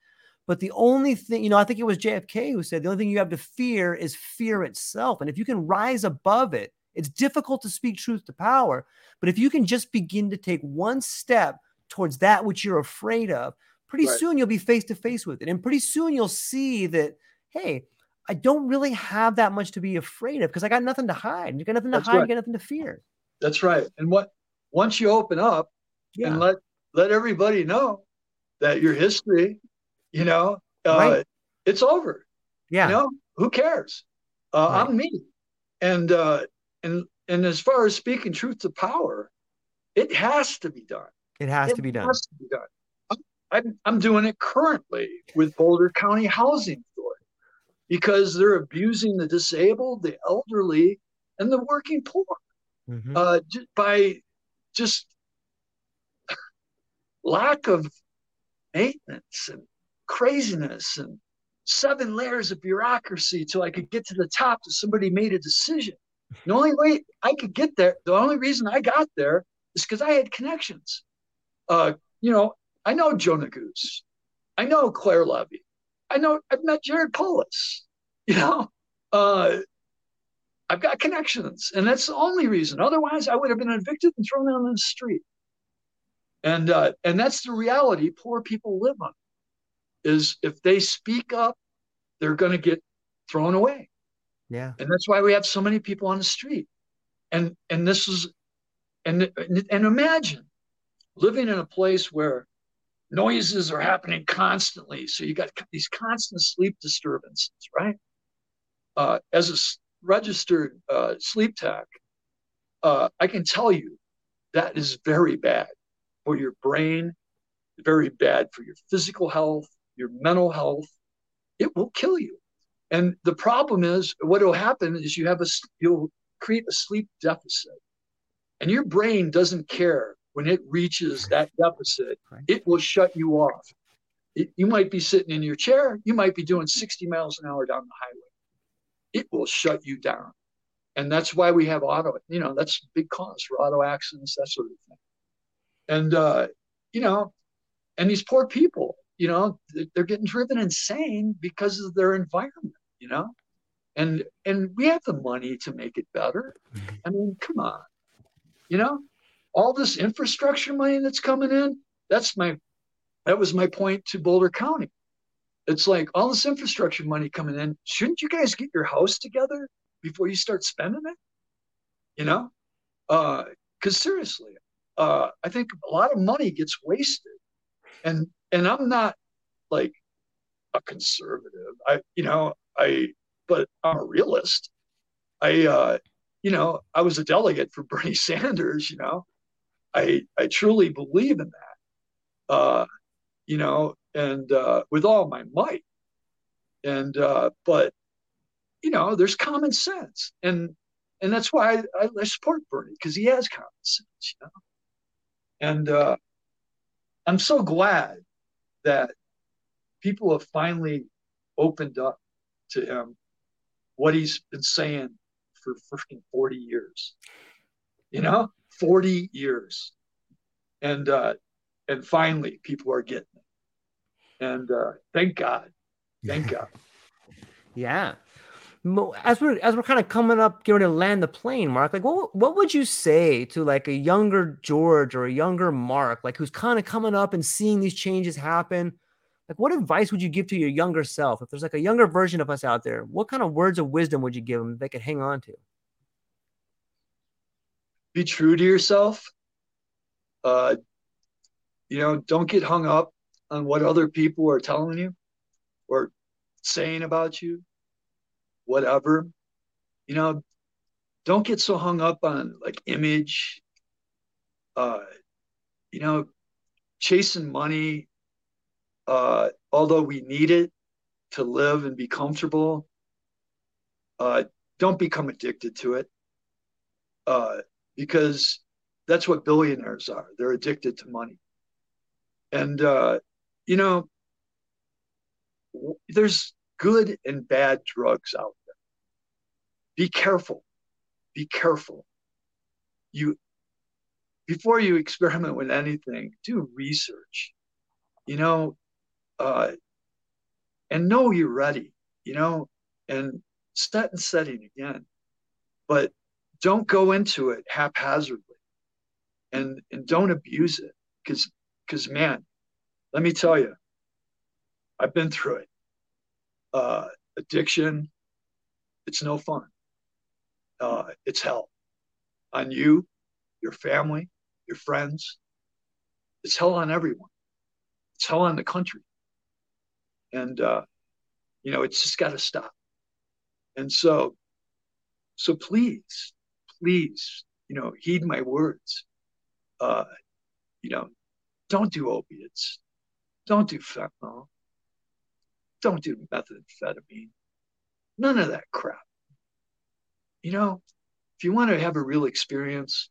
[SPEAKER 1] But the only thing, you know, I think it was JFK who said the only thing you have to fear is fear itself. And if you can rise above it, it's difficult to speak truth to power. But if you can just begin to take one step towards that which you're afraid of, pretty
[SPEAKER 2] Right.
[SPEAKER 1] soon you'll be face to face with it. And pretty soon you'll see that, hey, I don't really have that much to be afraid of because I got nothing to hide. You got nothing to
[SPEAKER 2] That's
[SPEAKER 1] hide,
[SPEAKER 2] right.
[SPEAKER 1] you got nothing to fear.
[SPEAKER 2] that's right. And what once you open up
[SPEAKER 1] Yeah.
[SPEAKER 2] and let let everybody know that your history, you know, uh,
[SPEAKER 1] Right.
[SPEAKER 2] it's over.
[SPEAKER 1] yeah.
[SPEAKER 2] You know, who cares? Uh,
[SPEAKER 1] Right.
[SPEAKER 2] I'm me. And uh, and and as far as speaking truth to power, it has to be done.
[SPEAKER 1] it has
[SPEAKER 2] It
[SPEAKER 1] to be done.
[SPEAKER 2] has to be done. I'm- I'm, I'm doing it currently with Boulder County Housing Authority because they're abusing the disabled, the elderly, and the working poor
[SPEAKER 1] Mhm.
[SPEAKER 2] uh, ju- by just lack of maintenance and craziness and seven layers of bureaucracy till I could get to the top till somebody made a decision. The only way I could get there, the only reason I got there is because I had connections. Uh, you know, I know Joe Neguse. I know Claire Levy. I know I've met Jared Polis. You know, uh, I've got connections, and that's the only reason. Otherwise, I would have been evicted and thrown out on the street. And uh, and that's the reality poor people live on. Is if they speak up, they're going to get thrown away,
[SPEAKER 1] Yeah.
[SPEAKER 2] and that's why we have so many people on the street. And and this is, and and imagine living in a place where noises are happening constantly. So you got these constant sleep disturbances, right? Uh, as a registered uh, sleep tech, uh, I can tell you that is very bad for your brain, very bad for your physical health, your mental health. It will kill you. And the problem is, what will happen is you have a you'll create a sleep deficit, and your brain doesn't care when it reaches that deficit. It will shut you off. you might be sitting in your chair, you might be doing 60 miles an hour down the highway. It will shut you down. And that's why we have auto, you know, that's a big cause for auto accidents, that sort of thing. And, uh, you know, and these poor people, you know, they're getting driven insane because of their environment, you know? And, and we have the money to make it better. Mm-hmm. I mean, come on, you know, all this infrastructure money that's coming in, that's my that was my point to Boulder County. It's like all this infrastructure money coming in. Shouldn't you guys get your house together before you start spending it? You know, Uh, because uh, seriously, uh, I think a lot of money gets wasted, and and I'm not like a conservative. I you know I but I'm a realist. I uh, you know I was a delegate for Bernie Sanders. You know, I I truly believe in that. Uh, you know, and uh, with all my might. And uh, but you know, there's common sense, and and that's why I, I support Bernie because he has common sense, you know. And uh, I'm so glad that people have finally opened up to him what he's been saying for freaking 40 years. You know, 40 years. And uh, and finally people are getting it. And uh, thank god. Thank god.
[SPEAKER 1] Yeah. As we're as we're kind of coming up getting to land the plane mark like what, what would you say to like a younger george or a younger mark like who's kind of coming up and seeing these changes happen like what advice would you give to your younger self? If there's like a younger version of us out there what kind of words of wisdom would you give them they could hang on to?
[SPEAKER 2] Be true to yourself. Uh, you know, don't get hung up on what other people are telling you or saying about you, whatever. You know, don't get so hung up on like image, uh, you know, chasing money, uh, although we need it to live and be comfortable. Uh, don't become addicted to it uh, because that's what billionaires are. They're addicted to money. And, uh, you know, there's good and bad drugs out there. Be careful. Be careful. You, before you experiment with anything, do research, you know, uh, and know you're ready, you know, and set and setting again. But don't go into it haphazardly and, and don't abuse it because because, man, let me tell you, I've been through it. Uh, addiction, it's no fun. Uh, it's hell on you, your family, your friends. It's hell on everyone. It's hell on the country. And, uh, you know, it's just got to stop. And so, so please, please, you know, heed my words. Uh, you know, don't do opiates. Don't do fentanyl. Don't do methamphetamine. None of that crap. You know, if you want to have a real experience,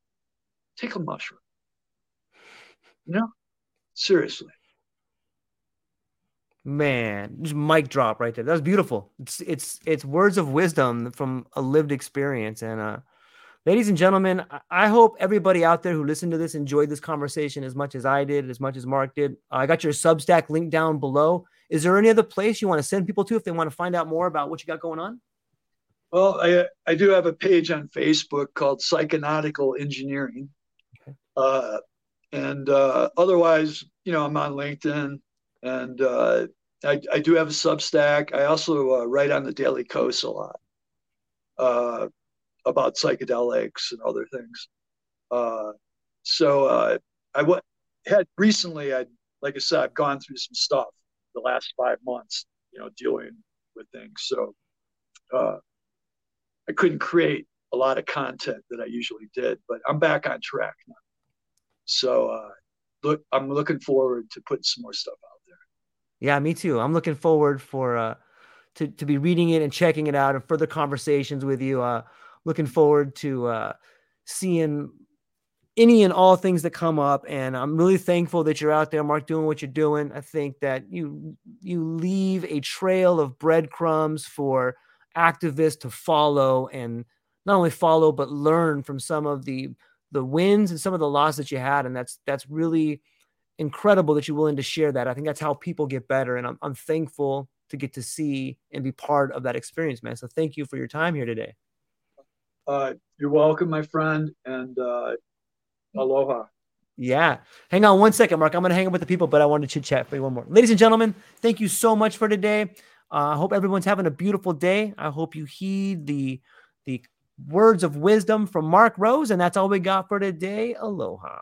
[SPEAKER 2] take a mushroom. You know, seriously.
[SPEAKER 1] Man, just mic drop right there. That was beautiful. It's it's it's words of wisdom from a lived experience, and uh, ladies and gentlemen, I hope everybody out there who listened to this enjoyed this conversation as much as I did, as much as Mark did. I got your Substack link down below. Is there any other place you want to send people to if they want to find out more about what you got going on?
[SPEAKER 2] Well, I, I do have a page on Facebook called Psychonautical Engineering. Okay. Uh, and uh, otherwise, you know, I'm on LinkedIn and uh, I, I do have a Substack. I also uh, write on the Daily Kos a lot. Uh, about psychedelics and other things. Uh, so uh, I w- had recently, I like I said, I've gone through some stuff the last five months, you know, dealing with things. So uh, I couldn't create a lot of content that I usually did, but I'm back on track now. So uh, look, I'm looking forward to putting some more stuff out.
[SPEAKER 1] Yeah, me too. I'm looking forward for uh, to to be reading it and checking it out and further conversations with you. Uh, looking forward to uh, seeing
[SPEAKER 3] any and all things that come up. And I'm really thankful that you're out there, Mark, doing what you're doing. I think that you you leave a trail of breadcrumbs for activists to follow and not only follow but learn from some of the the wins and some of the losses that you had. And that's that's really incredible that you're willing to share that. I think that's how people get better. And I'm, I'm thankful to get to see and be part of that experience, man. So thank you for your time here today.
[SPEAKER 2] Uh, you're welcome, my friend, and uh, aloha.
[SPEAKER 3] Yeah. Hang on one second, Mark. I'm going to hang up with the people, but I want to chit chat for you one more. Ladies and gentlemen, thank you so much for today. Uh, I hope everyone's having a beautiful day. I hope you heed the the words of wisdom from Mark Rose, and that's all we got for today. Aloha.